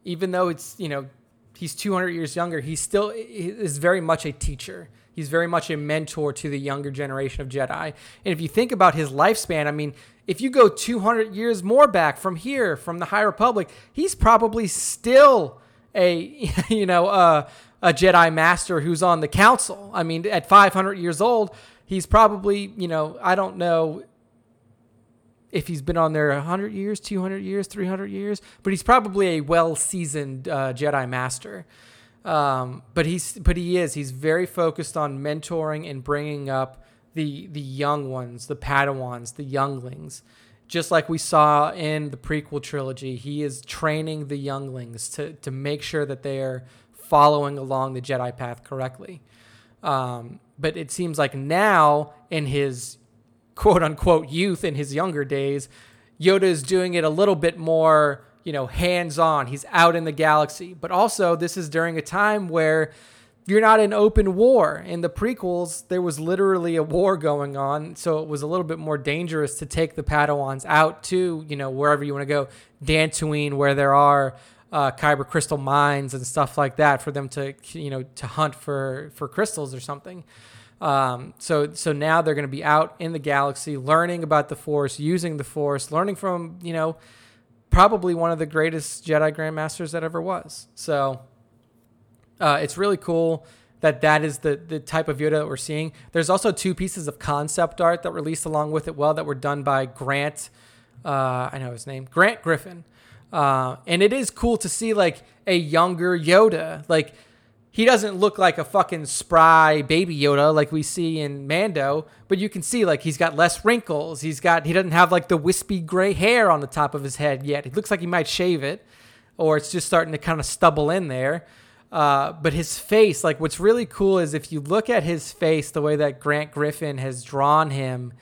Even though it's, you know, he's 200 years younger, he still is very much a teacher He's very much a mentor to the younger generation of Jedi. And if you think about his lifespan, I mean, if you go 200 years more back from here, from the High Republic, he's probably still a, you know, uh, a Jedi Master who's on the Council. I mean, at 500 years old, he's probably, you know, I don't know if he's been on there 100 years, 200 years, 300 years, but he's probably a well seasoned uh, Jedi Master. Um, but he's but he is he's very focused on mentoring and bringing up the the young ones, the Padawans, the younglings. Just like we saw in the prequel trilogy, he is training the younglings to to make sure that they are following along the Jedi path correctly. Um, but it seems like now in his quote unquote youth in his younger days, Yoda is doing it a little bit more you know, hands on. He's out in the galaxy. But also, this is during a time where you're not in open war. In the prequels, there was literally a war going on, so it was a little bit more dangerous to take the Padawans out to, you know, wherever you want to go, Dantooine, where there are uh, kyber crystal mines and stuff like that, for them to, you know, to hunt for for crystals or something. Um, so so now they're going to be out in the galaxy, learning about the Force, using the Force, learning from, you know probably one of the greatest Jedi Grandmasters that ever was. So uh, it's really cool that that is the the type of Yoda that we're seeing. There's also two pieces of concept art that released along with it, well, that were done by Grant. Uh, I know his name, Grant Griffin, uh, and it is cool to see like a younger Yoda, like he doesn't look like a fucking spry baby Yoda like we see in Mando, but you can see like he's got less wrinkles. He's got he doesn't have like the wispy gray hair on the top of his head yet. He looks like he might shave it, or it's just starting to kind of stubble in there. Uh, but his face, like what's really cool is if you look at his face, the way that Grant Griffin has drawn him,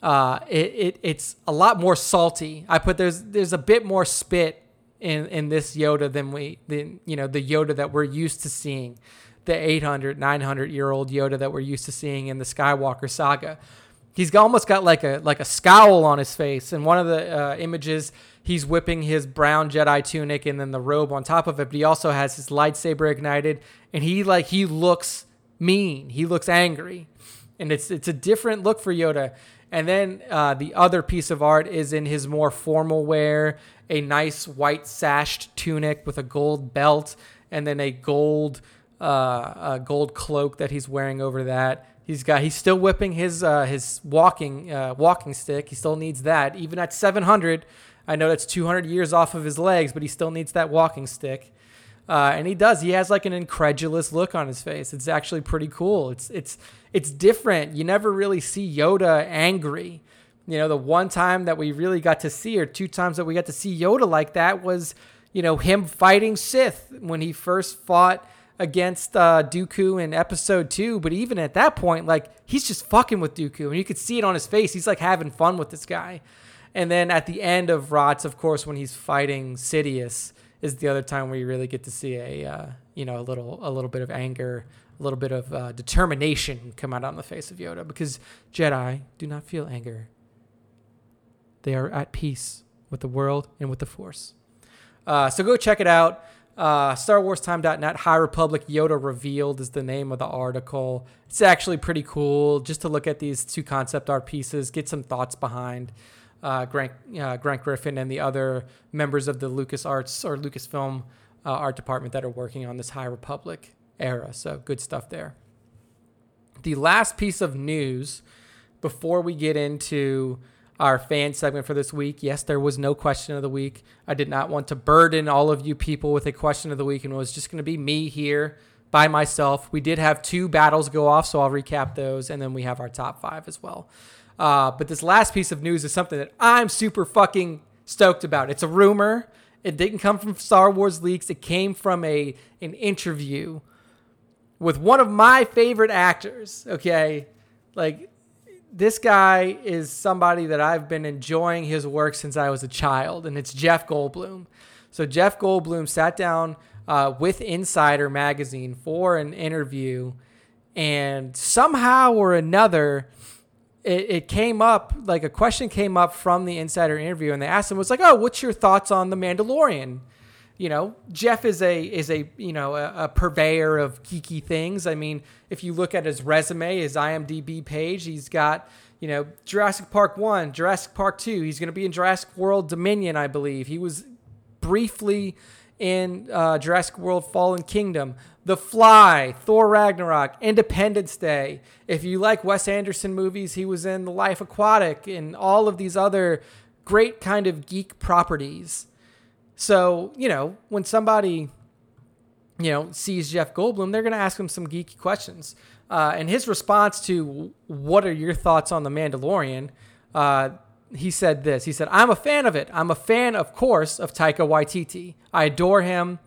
uh, it, it it's a lot more salty. I put there's there's a bit more spit in in this Yoda than we than you know the Yoda that we're used to seeing, the 800 900 year old Yoda that we're used to seeing in the Skywalker saga. he's almost got like a like a scowl on his face. And one of the uh, images, he's whipping his brown Jedi tunic and then the robe on top of it. But he also has his lightsaber ignited, and he like he looks mean. He looks angry, and it's it's a different look for Yoda. And then uh, the other piece of art is in his more formal wear, a nice white sashed tunic with a gold belt, and then a gold uh, a gold cloak that he's wearing over that. He's got he's still whipping his uh, his walking uh, walking stick. He still needs that even at 700. I know that's 200 years off of his legs, but he still needs that walking stick. Uh, and he does. He has like an incredulous look on his face. It's actually pretty cool. It's it's it's different. You never really see Yoda angry. You know, the one time that we really got to see, or two times that we got to see Yoda like that was, you know, him fighting Sith when he first fought against uh, Dooku in episode two. But even at that point, like he's just fucking with Dooku, and you could see it on his face. He's like having fun with this guy. And then at the end of ROTS, of course, when he's fighting Sidious, is the other time where you really get to see a uh, you know a little a little bit of anger, a little bit of uh, determination come out on the face of Yoda because Jedi do not feel anger. They are at peace with the world and with the Force. Uh, so go check it out. Uh, StarWarsTime.net High Republic Yoda Revealed is the name of the article. It's actually pretty cool just to look at these two concept art pieces, get some thoughts behind uh, Grant, uh, Grant Griffin and the other members of the Lucas Arts or Lucasfilm uh, art department that are working on this High Republic era. So good stuff there. The last piece of news before we get into our fan segment for this week. Yes, there was no question of the week. I did not want to burden all of you people with a question of the week, and it was just going to be me here by myself. We did have two battles go off, so I'll recap those, and then we have our top five as well. Uh, but this last piece of news is something that I'm super fucking stoked about. It's a rumor. It didn't come from Star Wars leaks. It came from a an interview with one of my favorite actors. Okay, like this guy is somebody that I've been enjoying his work since I was a child, and it's Jeff Goldblum. So Jeff Goldblum sat down uh, with Insider magazine for an interview, and somehow or another, it, it came up like a question came up from the Insider interview, and they asked him was like, "Oh, what's your thoughts on the Mandalorian?" You know, Jeff is a is a you know a, a, purveyor of geeky things. I mean, if you look at his resume, his IMDb page, he's got you know Jurassic Park one, Jurassic Park two. He's going to be in Jurassic World Dominion, I believe. He was briefly in uh, Jurassic World Fallen Kingdom, The Fly, Thor Ragnarok, Independence Day. If you like Wes Anderson movies, he was in The Life Aquatic and all of these other great kind of geek properties. So, you know, when somebody, you know, sees Jeff Goldblum, they're going to ask him some geeky questions. Uh, and his response to what are your thoughts on The Mandalorian, uh, he said this. He said, I'm a fan of it. I'm a fan, of course, of Taika Waititi. I adore him,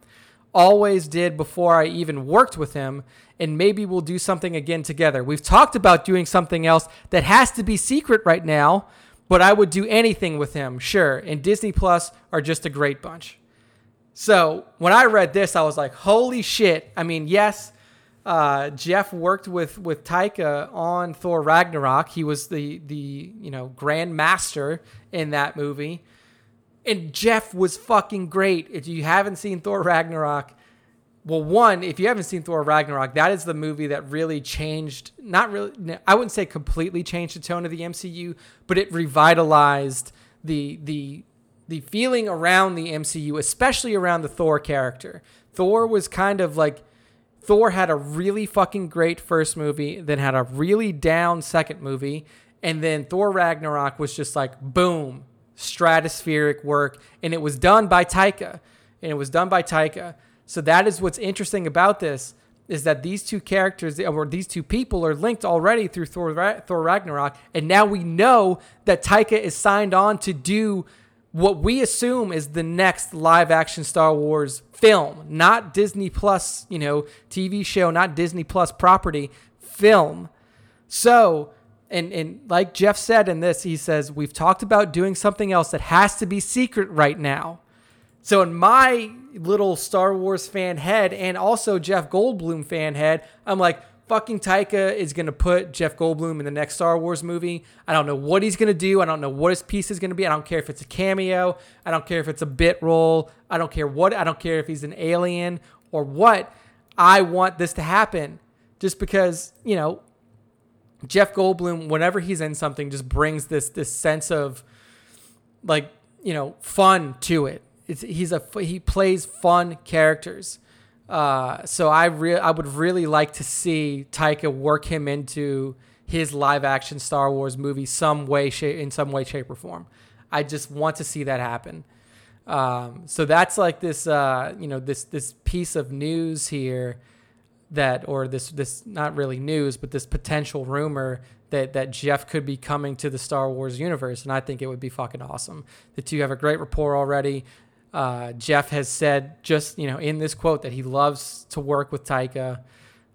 always did before I even worked with him, and maybe we'll do something again together. We've talked about doing something else that has to be secret right now but I would do anything with him, sure. And Disney Plus are just a great bunch. So when I read this, I was like, holy shit. I mean, yes, uh, Jeff worked with with Taika on Thor Ragnarok. He was the the you know grand master in that movie, and Jeff was fucking great. If you haven't seen Thor Ragnarok, well, one, if you haven't seen Thor Ragnarok, that is the movie that really changed, not really, I wouldn't say completely changed the tone of the MCU, but it revitalized the, the, the feeling around the MCU, especially around the Thor character. Thor was kind of like, Thor had a really fucking great first movie, then had a really down second movie, and then Thor Ragnarok was just like, boom, stratospheric work. And it was done by Taika. And it was done by Taika. So that is what's interesting about this is that these two characters or these two people are linked already through Thor, Thor Ragnarok, and now we know that Taika is signed on to do what we assume is the next live action Star Wars film, not Disney Plus, you know, TV show, not Disney Plus property, film. So, and and like Jeff said in this, he says we've talked about doing something else that has to be secret right now. So in my little Star Wars fan head and also Jeff Goldblum fan head, I'm like, fucking Taika is going to put Jeff Goldblum in the next Star Wars movie. I don't know what he's going to do. I don't know what his piece is going to be. I don't care if it's a cameo. I don't care if it's a bit role. I don't care what. I don't care if he's an alien or what. I want this to happen just because, you know, Jeff Goldblum, whenever he's in something, just brings this this sense of like, you know, fun to it. It's, he's a he plays fun characters. Uh, so I re- I would really like to see Taika work him into his live action Star Wars movie some way shape in some way shape or form. I just want to see that happen. Um, so that's like this uh, you know this this piece of news here that or this this not really news but this potential rumor that that Jeff could be coming to the Star Wars universe and I think it would be fucking awesome. The two have a great rapport already. Uh, Jeff has said just you know in this quote that he loves to work with Taika.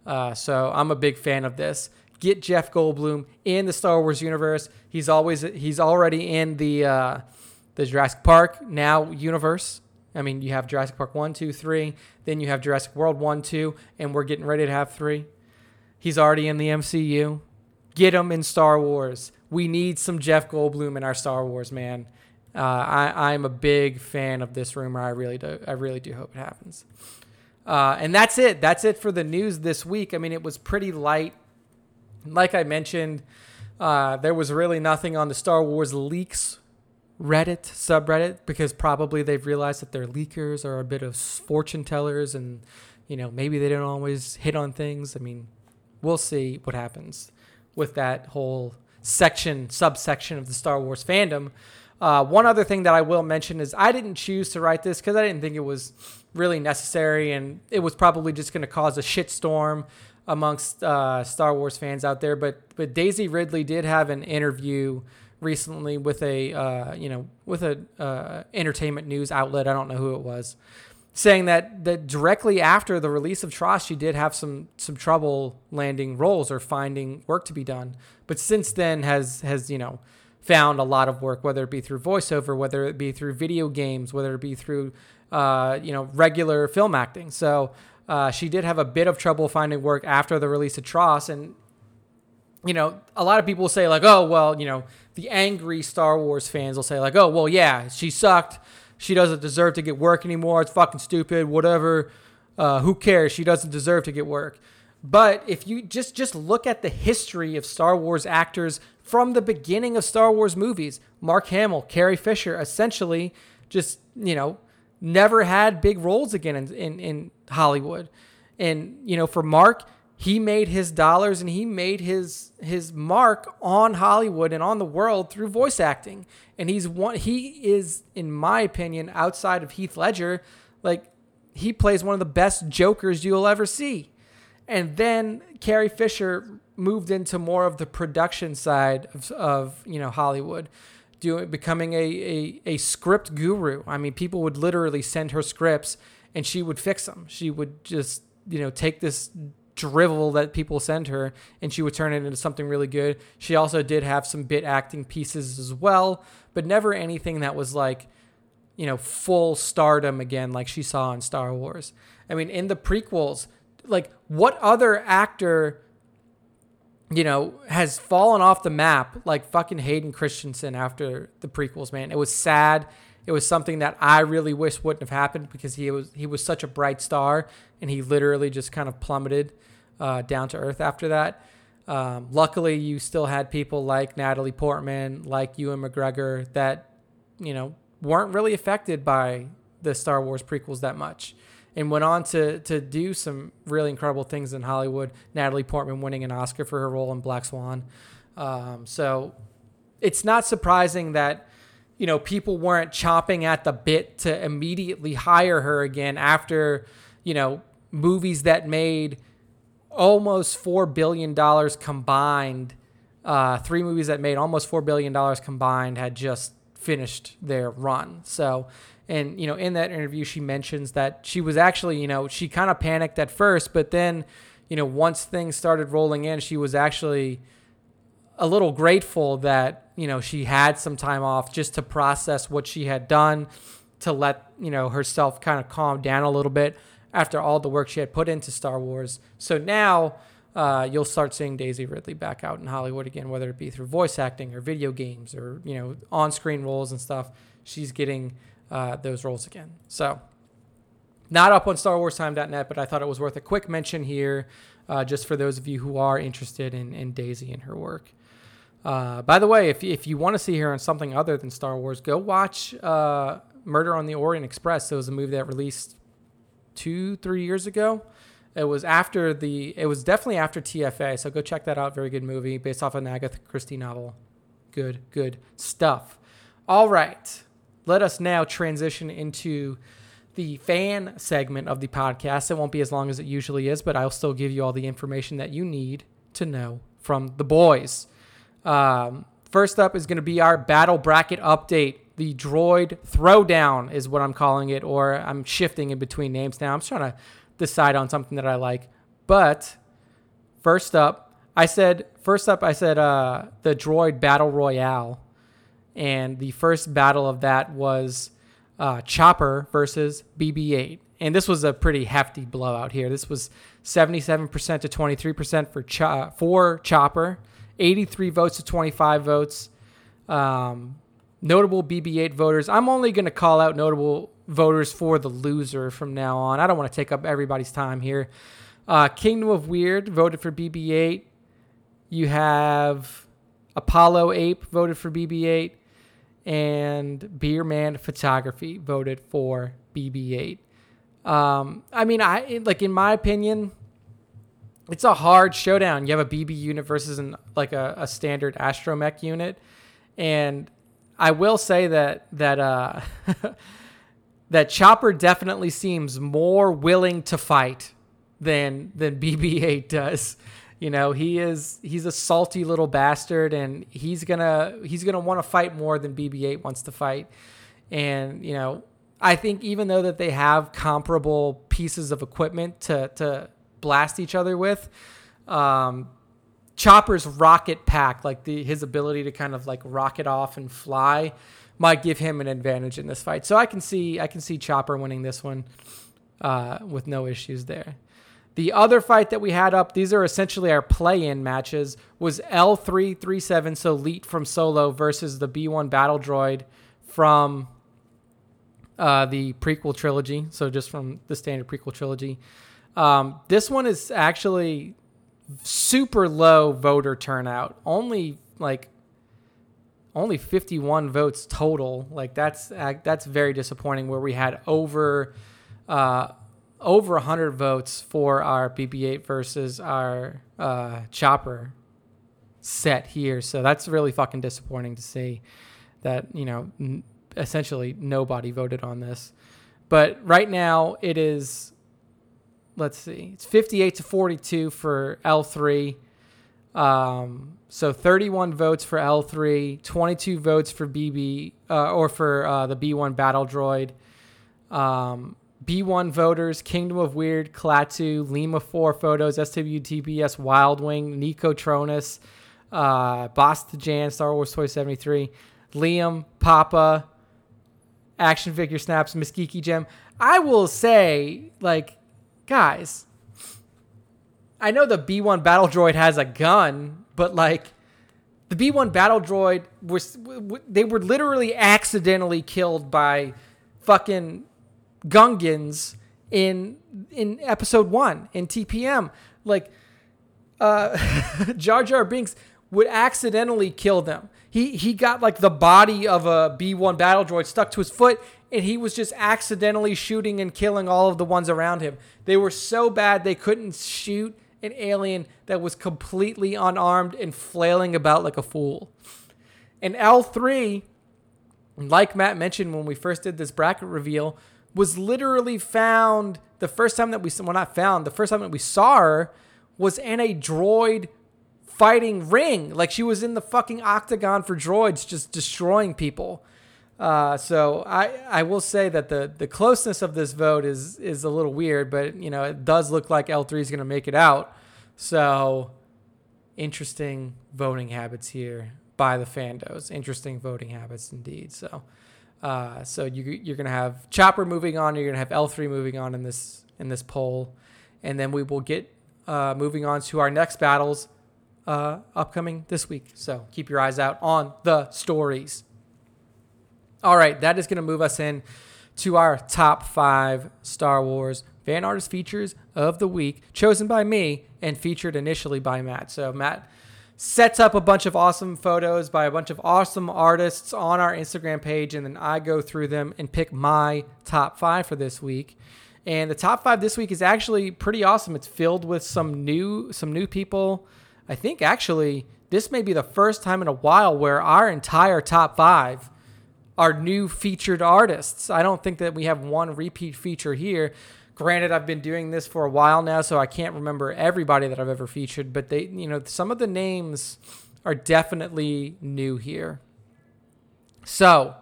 Uh, so I'm a big fan of this. Get Jeff Goldblum in the Star Wars universe. He's always he's already in the uh, the Jurassic Park now universe. I mean, you have Jurassic Park 1, 2, 3. Then you have Jurassic World 1, 2. And we're getting ready to have 3. He's already in the MCU. Get him in Star Wars. We need some Jeff Goldblum in our Star Wars, man. Uh, I, I'm a big fan of this rumor. I really do. I really do hope it happens. Uh, and that's it. That's it for the news this week. I mean, it was pretty light. Like I mentioned, uh, there was really nothing on the Star Wars leaks Reddit subreddit because probably they've realized that their leakers are a bit of fortune tellers and you know maybe they don't always hit on things. I mean, we'll see what happens with that whole section subsection of the Star Wars fandom. Uh, one other thing that I will mention is I didn't choose to write this because I didn't think it was really necessary, and it was probably just going to cause a shitstorm amongst uh, Star Wars fans out there. But but Daisy Ridley did have an interview recently with a uh, you know with a uh, entertainment news outlet. I don't know who it was, saying that that directly after the release of TROS, she did have some some trouble landing roles or finding work to be done. But since then has has you know found a lot of work, whether it be through voiceover, whether it be through video games, whether it be through uh, you know regular film acting. So. Uh, she did have a bit of trouble finding work after the release of TROS, and you know, a lot of people say like, oh, well, you know, the angry Star Wars fans will say like, oh, well, yeah, she sucked. She doesn't deserve to get work anymore. It's fucking stupid. Whatever. Uh, who cares? She doesn't deserve to get work. But if you just just look at the history of Star Wars actors from the beginning of Star Wars movies, Mark Hamill, Carrie Fisher, essentially just you know never had big roles again in, in, in Hollywood. And you know, for Mark, he made his dollars and he made his his mark on Hollywood and on the world through voice acting. And he's one he is in my opinion outside of Heath Ledger like he plays one of the best jokers you'll ever see. And then Carrie Fisher moved into more of the production side of, of you know Hollywood, doing becoming a, a a script guru. I mean, people would literally send her scripts and she would fix them. She would just you know take this drivel that people send her and she would turn it into something really good. She also did have some bit acting pieces as well, but never anything that was like, you know, full stardom again like she saw in Star Wars. I mean, in the prequels, like what other actor you know, has fallen off the map like fucking Hayden Christensen after the prequels, man. It was sad. It was something that I really wish wouldn't have happened because he was he was such a bright star and he literally just kind of plummeted uh, down to earth after that. Um, luckily, you still had people like Natalie Portman, like Ewan McGregor, that you know weren't really affected by the Star Wars prequels that much, and went on to to do some really incredible things in Hollywood. Natalie Portman winning an Oscar for her role in Black Swan. Um, so it's not surprising that you know people weren't chopping at the bit to immediately hire her again after you know movies that made almost four billion dollars combined. Uh, three movies that made almost four billion dollars combined had just finished their run. So, and you know, in that interview, she mentions that she was actually, you know, she kind of panicked at first, but then, you know, once things started rolling in, she was actually a little grateful that you know she had some time off just to process what she had done, to let you know herself kind of calm down a little bit after all the work she had put into Star Wars. So now, uh, you'll start seeing Daisy Ridley back out in Hollywood again, whether it be through voice acting or video games or you know on-screen roles and stuff. She's getting uh, those roles again. So not up on StarWarsTime.net, but I thought it was worth a quick mention here, uh, just for those of you who are interested in, in Daisy and her work. Uh, by the way, if, if you want to see her on something other than Star Wars, go watch uh, Murder on the Orient Express. It was a movie that released two, three years ago. It was after the. It was definitely after TFA. So go check that out. Very good movie based off an Agatha Christie novel. Good, good stuff. All right, let us now transition into the fan segment of the podcast. It won't be as long as it usually is, but I'll still give you all the information that you need to know from the boys. Um, first up is going to be our battle bracket update. The droid throwdown is what I'm calling it, or I'm shifting in between names now. I'm trying to decide on something that I like. But first up, I said first up I said uh, the droid battle royale, and the first battle of that was uh, Chopper versus BB-8, and this was a pretty hefty blowout here. This was 77% to 23% for Ch- for Chopper, 83 votes to 25 votes. Um, notable BB-8 voters. I'm only going to call out notable voters for the loser from now on. I don't want to take up everybody's time here. Uh, Kingdom of Weird voted for BB-8. You have Apollo Ape voted for BB-8 and Beerman Photography voted for BB-8. Um, I mean, I like in my opinion, it's a hard showdown. You have a BB unit versus an like a, a standard astromech unit, and I will say that that uh, that Chopper definitely seems more willing to fight than than BB-8 does. You know, he is he's a salty little bastard and he's to he's to want to fight more than BB8 wants to fight. And, you know, I think even though that they have comparable pieces of equipment to to blast each other with, um, Chopper's rocket pack, like the his ability to kind of like rocket off and fly, might give him an advantage in this fight. So I can see I can see Chopper winning this one uh, with no issues there. The other fight that we had up, these are essentially our play-in matches, was L337, so Leet from Solo versus the B1 Battle Droid from uh, the prequel trilogy, so just from the standard prequel trilogy. Um, this one is actually super low voter turnout, only like only 51 votes total. Like that's that's very disappointing. Where we had over uh, over 100 votes for our BB-8 versus our uh, Chopper set here. So that's really fucking disappointing to see that, you know, n- essentially nobody voted on this. But right now it is, let's see, it's 58 to 42 for L3. Um, so 31 votes for L3, 22 votes for BB, uh, or for uh, the B1 Battle Droid. Um, B1 voters, Kingdom of Weird, Klaatu, Lima 4 photos, SWTBS, Wild Wing, Nico Tronus, uh, Boss Jan, Star Wars Toy 73, Liam, Papa, Action Figure Snaps, Miskiki Gem. I will say, like, guys, I know the B1 Battle Droid has a gun, but like, the B1 Battle Droid was, they were literally accidentally killed by fucking Gungans in in episode one in TPM. Like uh, Jar Jar Binks would accidentally kill them. He he got like the body of a B1 battle droid stuck to his foot and he was just accidentally shooting and killing all of the ones around him. They were so bad they couldn't shoot an alien that was completely unarmed and flailing about like a fool. And L3, like Matt mentioned when we first did this bracket reveal, was literally found the first time that we well not found the first time that we saw her was in a droid fighting ring like she was in the fucking octagon for droids just destroying people uh, so I, I will say that the, the closeness of this vote is is a little weird, but you know it does look like L3 is going to make it out. So interesting voting habits here by the fandos. Interesting voting habits indeed. So uh, so you, you're going to have Chopper moving on. You're going to have L3 moving on in this in this poll, and then we will get uh, moving on to our next battles uh, upcoming this week. So keep your eyes out on the stories. All right, that is going to move us in to our top five Star Wars fan artist features of the week, chosen by me and featured initially by Matt. So Matt sets up a bunch of awesome photos by a bunch of awesome artists on our Instagram page, and then I go through them and pick my top five for this week. And the top five this week is actually pretty awesome. It's filled with some new some new people. I think actually this may be the first time in a while where our entire top five are new featured artists. I don't think that we have one repeat feature here. Granted, I've been doing this for a while now, so I can't remember everybody that I've ever featured, but they, you know, some of the names are definitely new here. So,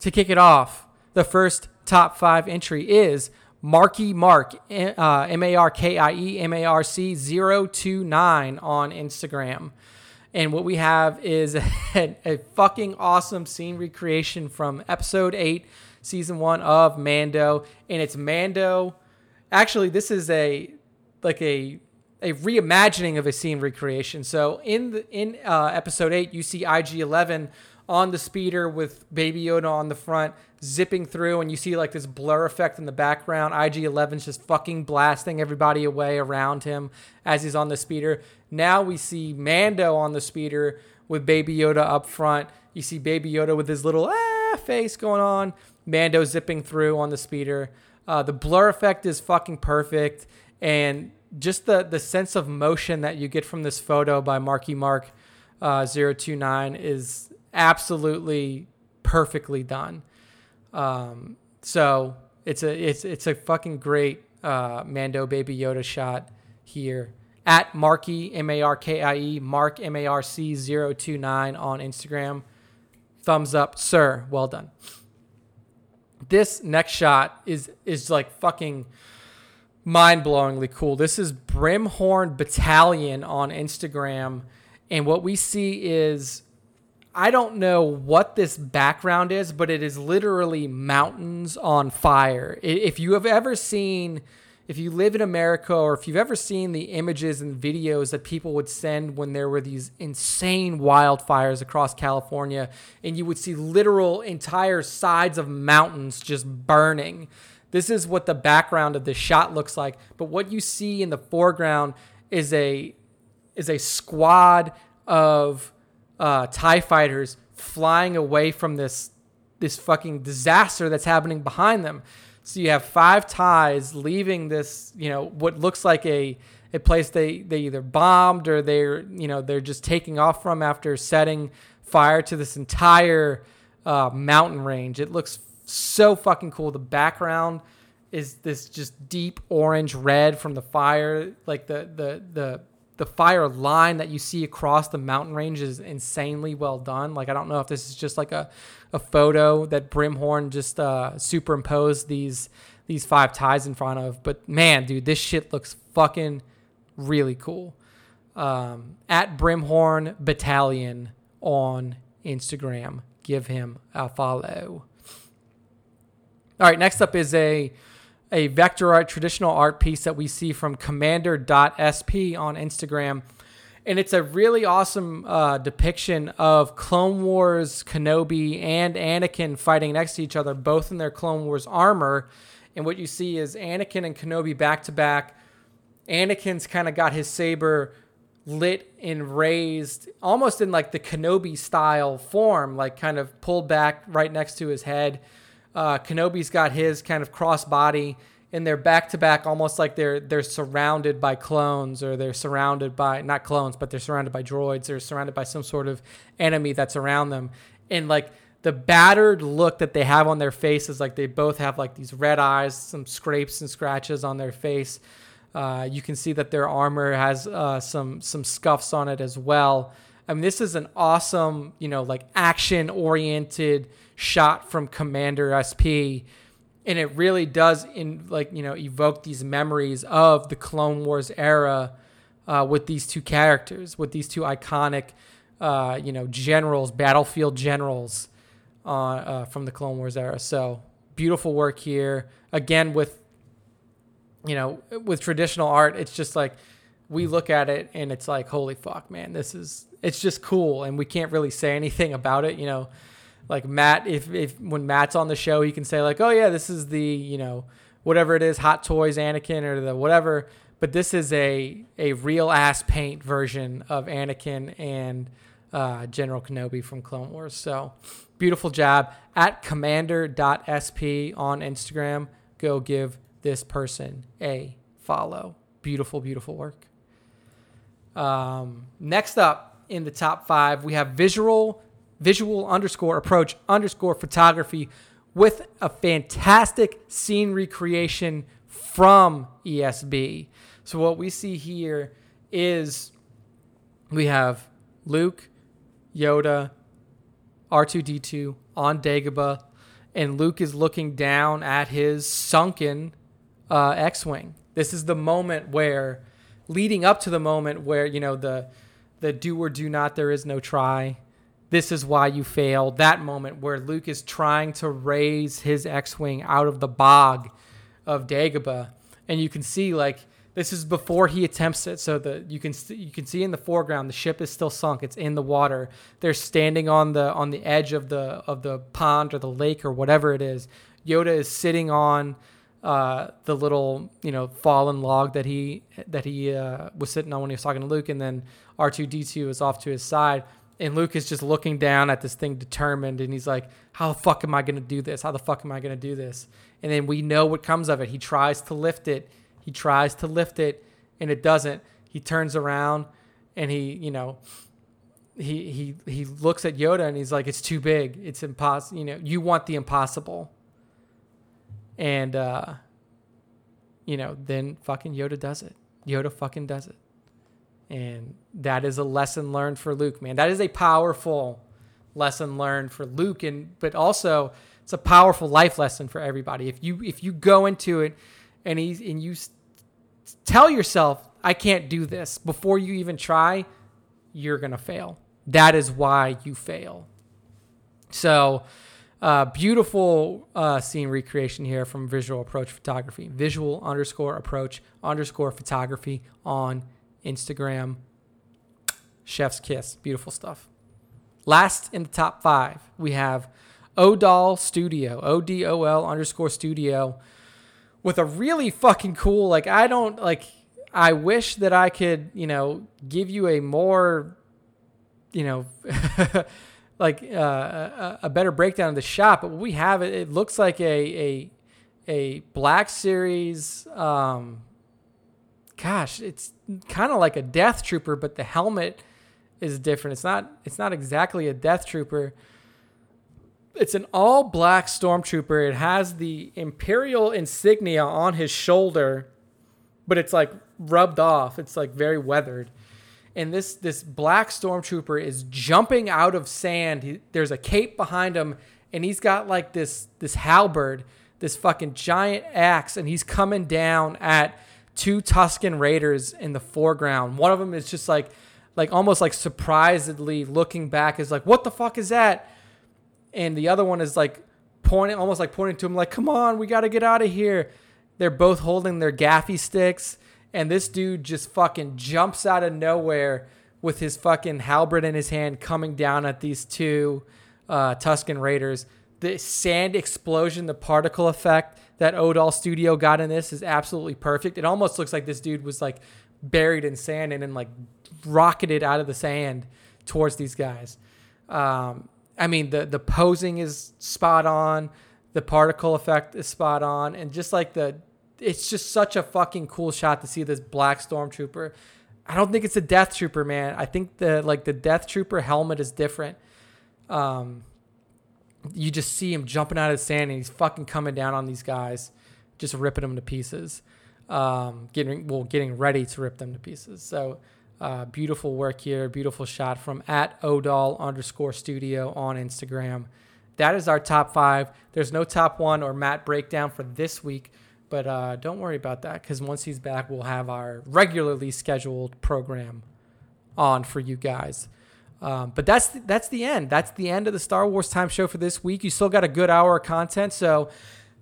to kick it off, the first top five entry is Marky Mark, uh, M A R K I E M A R C 029 on Instagram. And what we have is a, a, fucking awesome scene recreation from episode 8, season 1 of Mando. And it's Mando actually this is a like a a reimagining of a scene recreation. So in the in uh, episode eight, you see IG Eleven on the speeder with Baby Yoda on the front, zipping through, and you see like this blur effect in the background. IG 11's just fucking blasting everybody away around him as he's on the speeder. Now we see Mando on the speeder with Baby Yoda up front. You see Baby Yoda with his little ah face going on. Mando zipping through on the speeder. Uh, the blur effect is fucking perfect, and just the the sense of motion that you get from this photo by Marky Mark uh, 029 is absolutely perfectly done. Um, so it's a it's it's a fucking great uh, Mando Baby Yoda shot here at Marky M A R K I E Mark M A R C 029 on Instagram. Thumbs up, sir. Well done this next shot is is like fucking mind-blowingly cool. This is Brimhorn Battalion on Instagram and what we see is I don't know what this background is, but it is literally mountains on fire. If you have ever seen if you live in America or if you've ever seen the images and videos that people would send when there were these insane wildfires across California, and you would see literal entire sides of mountains just burning. This is what the background of this shot looks like. But what you see in the foreground is a is a squad of uh, Tie fighters flying away from this this fucking disaster that's happening behind them. So you have five ties leaving this, you know, what looks like a a place they they either bombed or they're you know they're just taking off from after setting fire to this entire uh, mountain range. It looks so fucking cool. The background is this just deep orange red from the fire, like the the the the fire line that you see across the mountain range is insanely well done. Like I don't know if this is just like a, a photo that Brimhorn just uh, superimposed these these five ties in front of, but man, dude, this shit looks fucking really cool. Um, at Brimhorn Battalion on Instagram, give him a follow. All right, next up is a a vector art traditional art piece that we see from commander.sp on Instagram. And it's a really awesome uh, depiction of Clone Wars Kenobi and Anakin fighting next to each other, both in their Clone Wars armor. And what you see is Anakin and Kenobi back to back. Anakin's kind of got his saber lit and raised almost in like the Kenobi style form, like kind of pulled back right next to his head. Uh, Kenobi's got his kind of crossbody, and they're back to back, almost like they're they're surrounded by clones, or they're surrounded by not clones, but they're surrounded by droids. They're surrounded by some sort of enemy that's around them, and like the battered look that they have on their faces, like they both have like these red eyes, some scrapes and scratches on their face. Uh, you can see that their armor has uh, some some scuffs on it as well. I mean, this is an awesome, you know, like action oriented shot from Commander SP. And it really does in like, you know, evoke these memories of the Clone Wars era uh, with these two characters, with these two iconic, uh, you know, generals, battlefield generals uh, uh, from the Clone Wars era. So beautiful work here. Again, with, you know, with traditional art, it's just like we look at it and it's like, holy fuck, man, this is it's just cool, and we can't really say anything about it, you know. Like Matt, if if when Matt's on the show, he can say like, oh yeah, this is the you know whatever it is, Hot Toys Anakin or the whatever. But this is a a real ass paint version of Anakin and uh, General Kenobi from Clone Wars. So beautiful job at commander.sp on Instagram. Go give this person a follow. Beautiful, beautiful work. Um, next up in the top five, we have visual visual underscore approach underscore photography with a fantastic scene recreation from ESB. So what we see here is we have Luke, Yoda, R2D2 on Dagobah, and Luke is looking down at his sunken uh, X-wing. This is the moment where, leading up to the moment where you know the the do or do not, there is no try. This is why you failed. That moment where Luke is trying to raise his X-wing out of the bog of Dagobah, and you can see like this is before he attempts it. So the you can you can see in the foreground the ship is still sunk. It's in the water. They're standing on the on the edge of the of the pond or the lake or whatever it is. Yoda is sitting on uh, the little you know fallen log that he that he uh, was sitting on when he was talking to Luke, and then R two D two is off to his side, and Luke is just looking down at this thing determined, and he's like, "How the fuck am I gonna do this? How the fuck am I gonna do this?" And then we know what comes of it. He tries to lift it he tries to lift it and it doesn't. He turns around and he, you know, he he he looks at Yoda and he's like, "It's too big. It's impossible. You know, you want the impossible." And uh, you know, then fucking Yoda does it. Yoda fucking does it, and that is a lesson learned for Luke, man. That is a powerful lesson learned for Luke, and but also it's a powerful life lesson for everybody. If you if you go into it and he's and you tell yourself I can't do this before you even try, you're gonna fail. That is why you fail. So, uh, beautiful uh, scene recreation here from Visual Approach Photography. Visual underscore approach underscore photography on Instagram. Chef's kiss. Beautiful stuff. Last in the top five, we have Odol Studio. O D O L underscore studio with a really fucking cool like I don't like I wish that I could, you know, give you a more you know like uh, a, a, better breakdown of the shop, but we have it it looks like a a a black series um gosh, it's kind of like a death trooper, but the helmet is different. It's not it's not exactly a death trooper it's an all black stormtrooper. It has the imperial insignia on his shoulder, but it's like rubbed off. It's like very weathered. And this this black stormtrooper is jumping out of sand. He, there's a cape behind him, and he's got like this this halberd, this fucking giant axe, and he's coming down at two Tusken Raiders in the foreground. One of them is just like like almost like surprisedly looking back, is like, what the fuck is that? and the other one is like pointing, almost like pointing to him, like, "Come on, we got to get out of here." They're both holding their gaffi sticks, and this dude just fucking jumps out of nowhere with his fucking halberd in his hand, coming down at these two uh, Tusken Raiders. The sand explosion, the particle effect that Odol Studio got in this is absolutely perfect. It almost looks like this dude was like buried in sand and then like rocketed out of the sand towards these guys. Um, I mean, the the posing is spot on, the particle effect is spot on, and just like the, it's just such a fucking cool shot to see this black stormtrooper. I don't think it's a Death Trooper, man. I think the like the Death Trooper helmet is different. Um, you just see him jumping out of the sand and he's fucking coming down on these guys, just ripping them to pieces. Um, getting well, getting ready to rip them to pieces. So uh, beautiful work here, beautiful shot from at Odol underscore studio on Instagram. That is our top five. There's no top one or Matt breakdown for this week, but uh, don't worry about that because once he's back, we'll have our regularly scheduled program on for you guys. Um, but that's that's the end. That's the end of the Star Wars Time Show for this week. You still got a good hour of content, so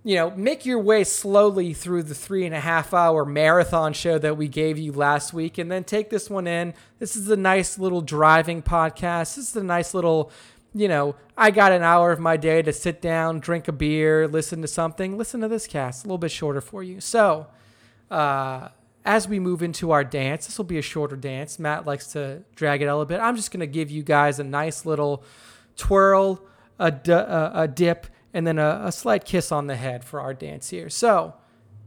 you know, make your way slowly through the three and a half hour marathon show that we gave you last week and then take this one in. This is a nice little driving podcast. This is a nice little, you know, I got an hour of my day to sit down, drink a beer, listen to something. Listen to this cast, a little bit shorter for you. So, uh, as we move into our dance, this will be a shorter dance. Matt likes to drag it a little bit. I'm just going to give you guys a nice little twirl, a dip, and then a, a slight kiss on the head for our dance here. So,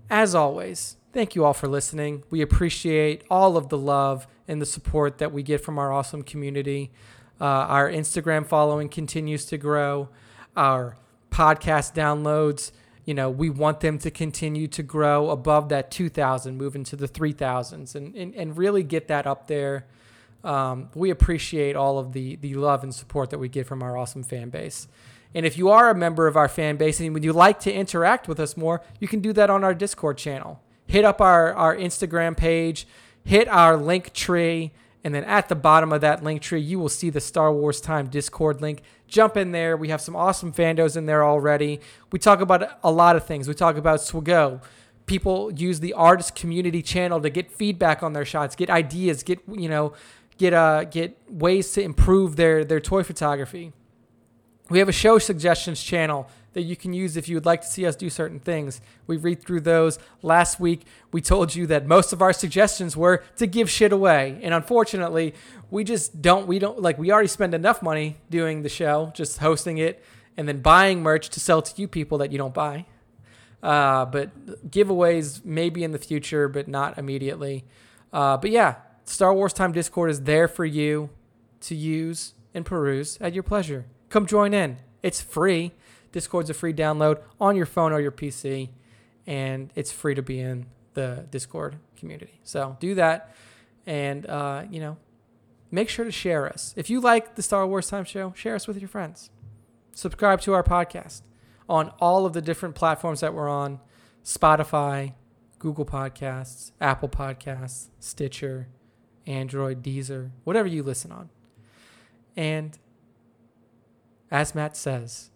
as always, thank you all for listening. We appreciate all of the love and the support that we get from our awesome community. Uh, our Instagram following continues to grow. Our podcast downloads you know, we want them to continue to grow above that 2,000, move into the 3,000s, and, and, and really get that up there. Um, we appreciate all of the, the love and support that we get from our awesome fan base. And if you are a member of our fan base and would you like to interact with us more, you can do that on our Discord channel. Hit up our, our Instagram page, hit our link tree, and then at the bottom of that link tree, you will see the Star Wars Time Discord link. Jump in there. We have some awesome fandos in there already. We talk about a lot of things. We talk about Swago. People use the artist community channel to get feedback on their shots, get ideas, get you know, get uh get ways to improve their their toy photography. We have a show suggestions channel that you can use if you would like to see us do certain things. We read through those. Last week, we told you that most of our suggestions were to give shit away. And unfortunately, we just don't, we don't, like, we already spend enough money doing the show, just hosting it, and then buying merch to sell to you people that you don't buy. Uh, but giveaways maybe in the future, but not immediately. Uh, but yeah, Star Wars Time Discord is there for you to use and peruse at your pleasure. Come join in. It's free. Discord's a free download on your phone or your PC, and it's free to be in the Discord community. So do that, and uh, you know, make sure to share us. If you like the Star Wars Time Show, share us with your friends. Subscribe to our podcast on all of the different platforms that we're on: Spotify, Google Podcasts, Apple Podcasts, Stitcher, Android, Deezer, whatever you listen on. And as Matt says,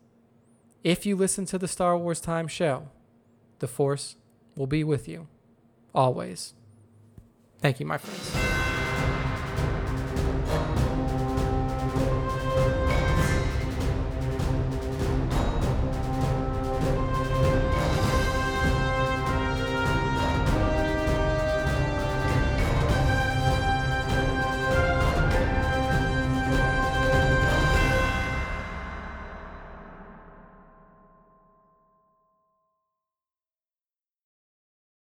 if you listen to the Star Wars Time show, the Force will be with you always. Thank you, my friends.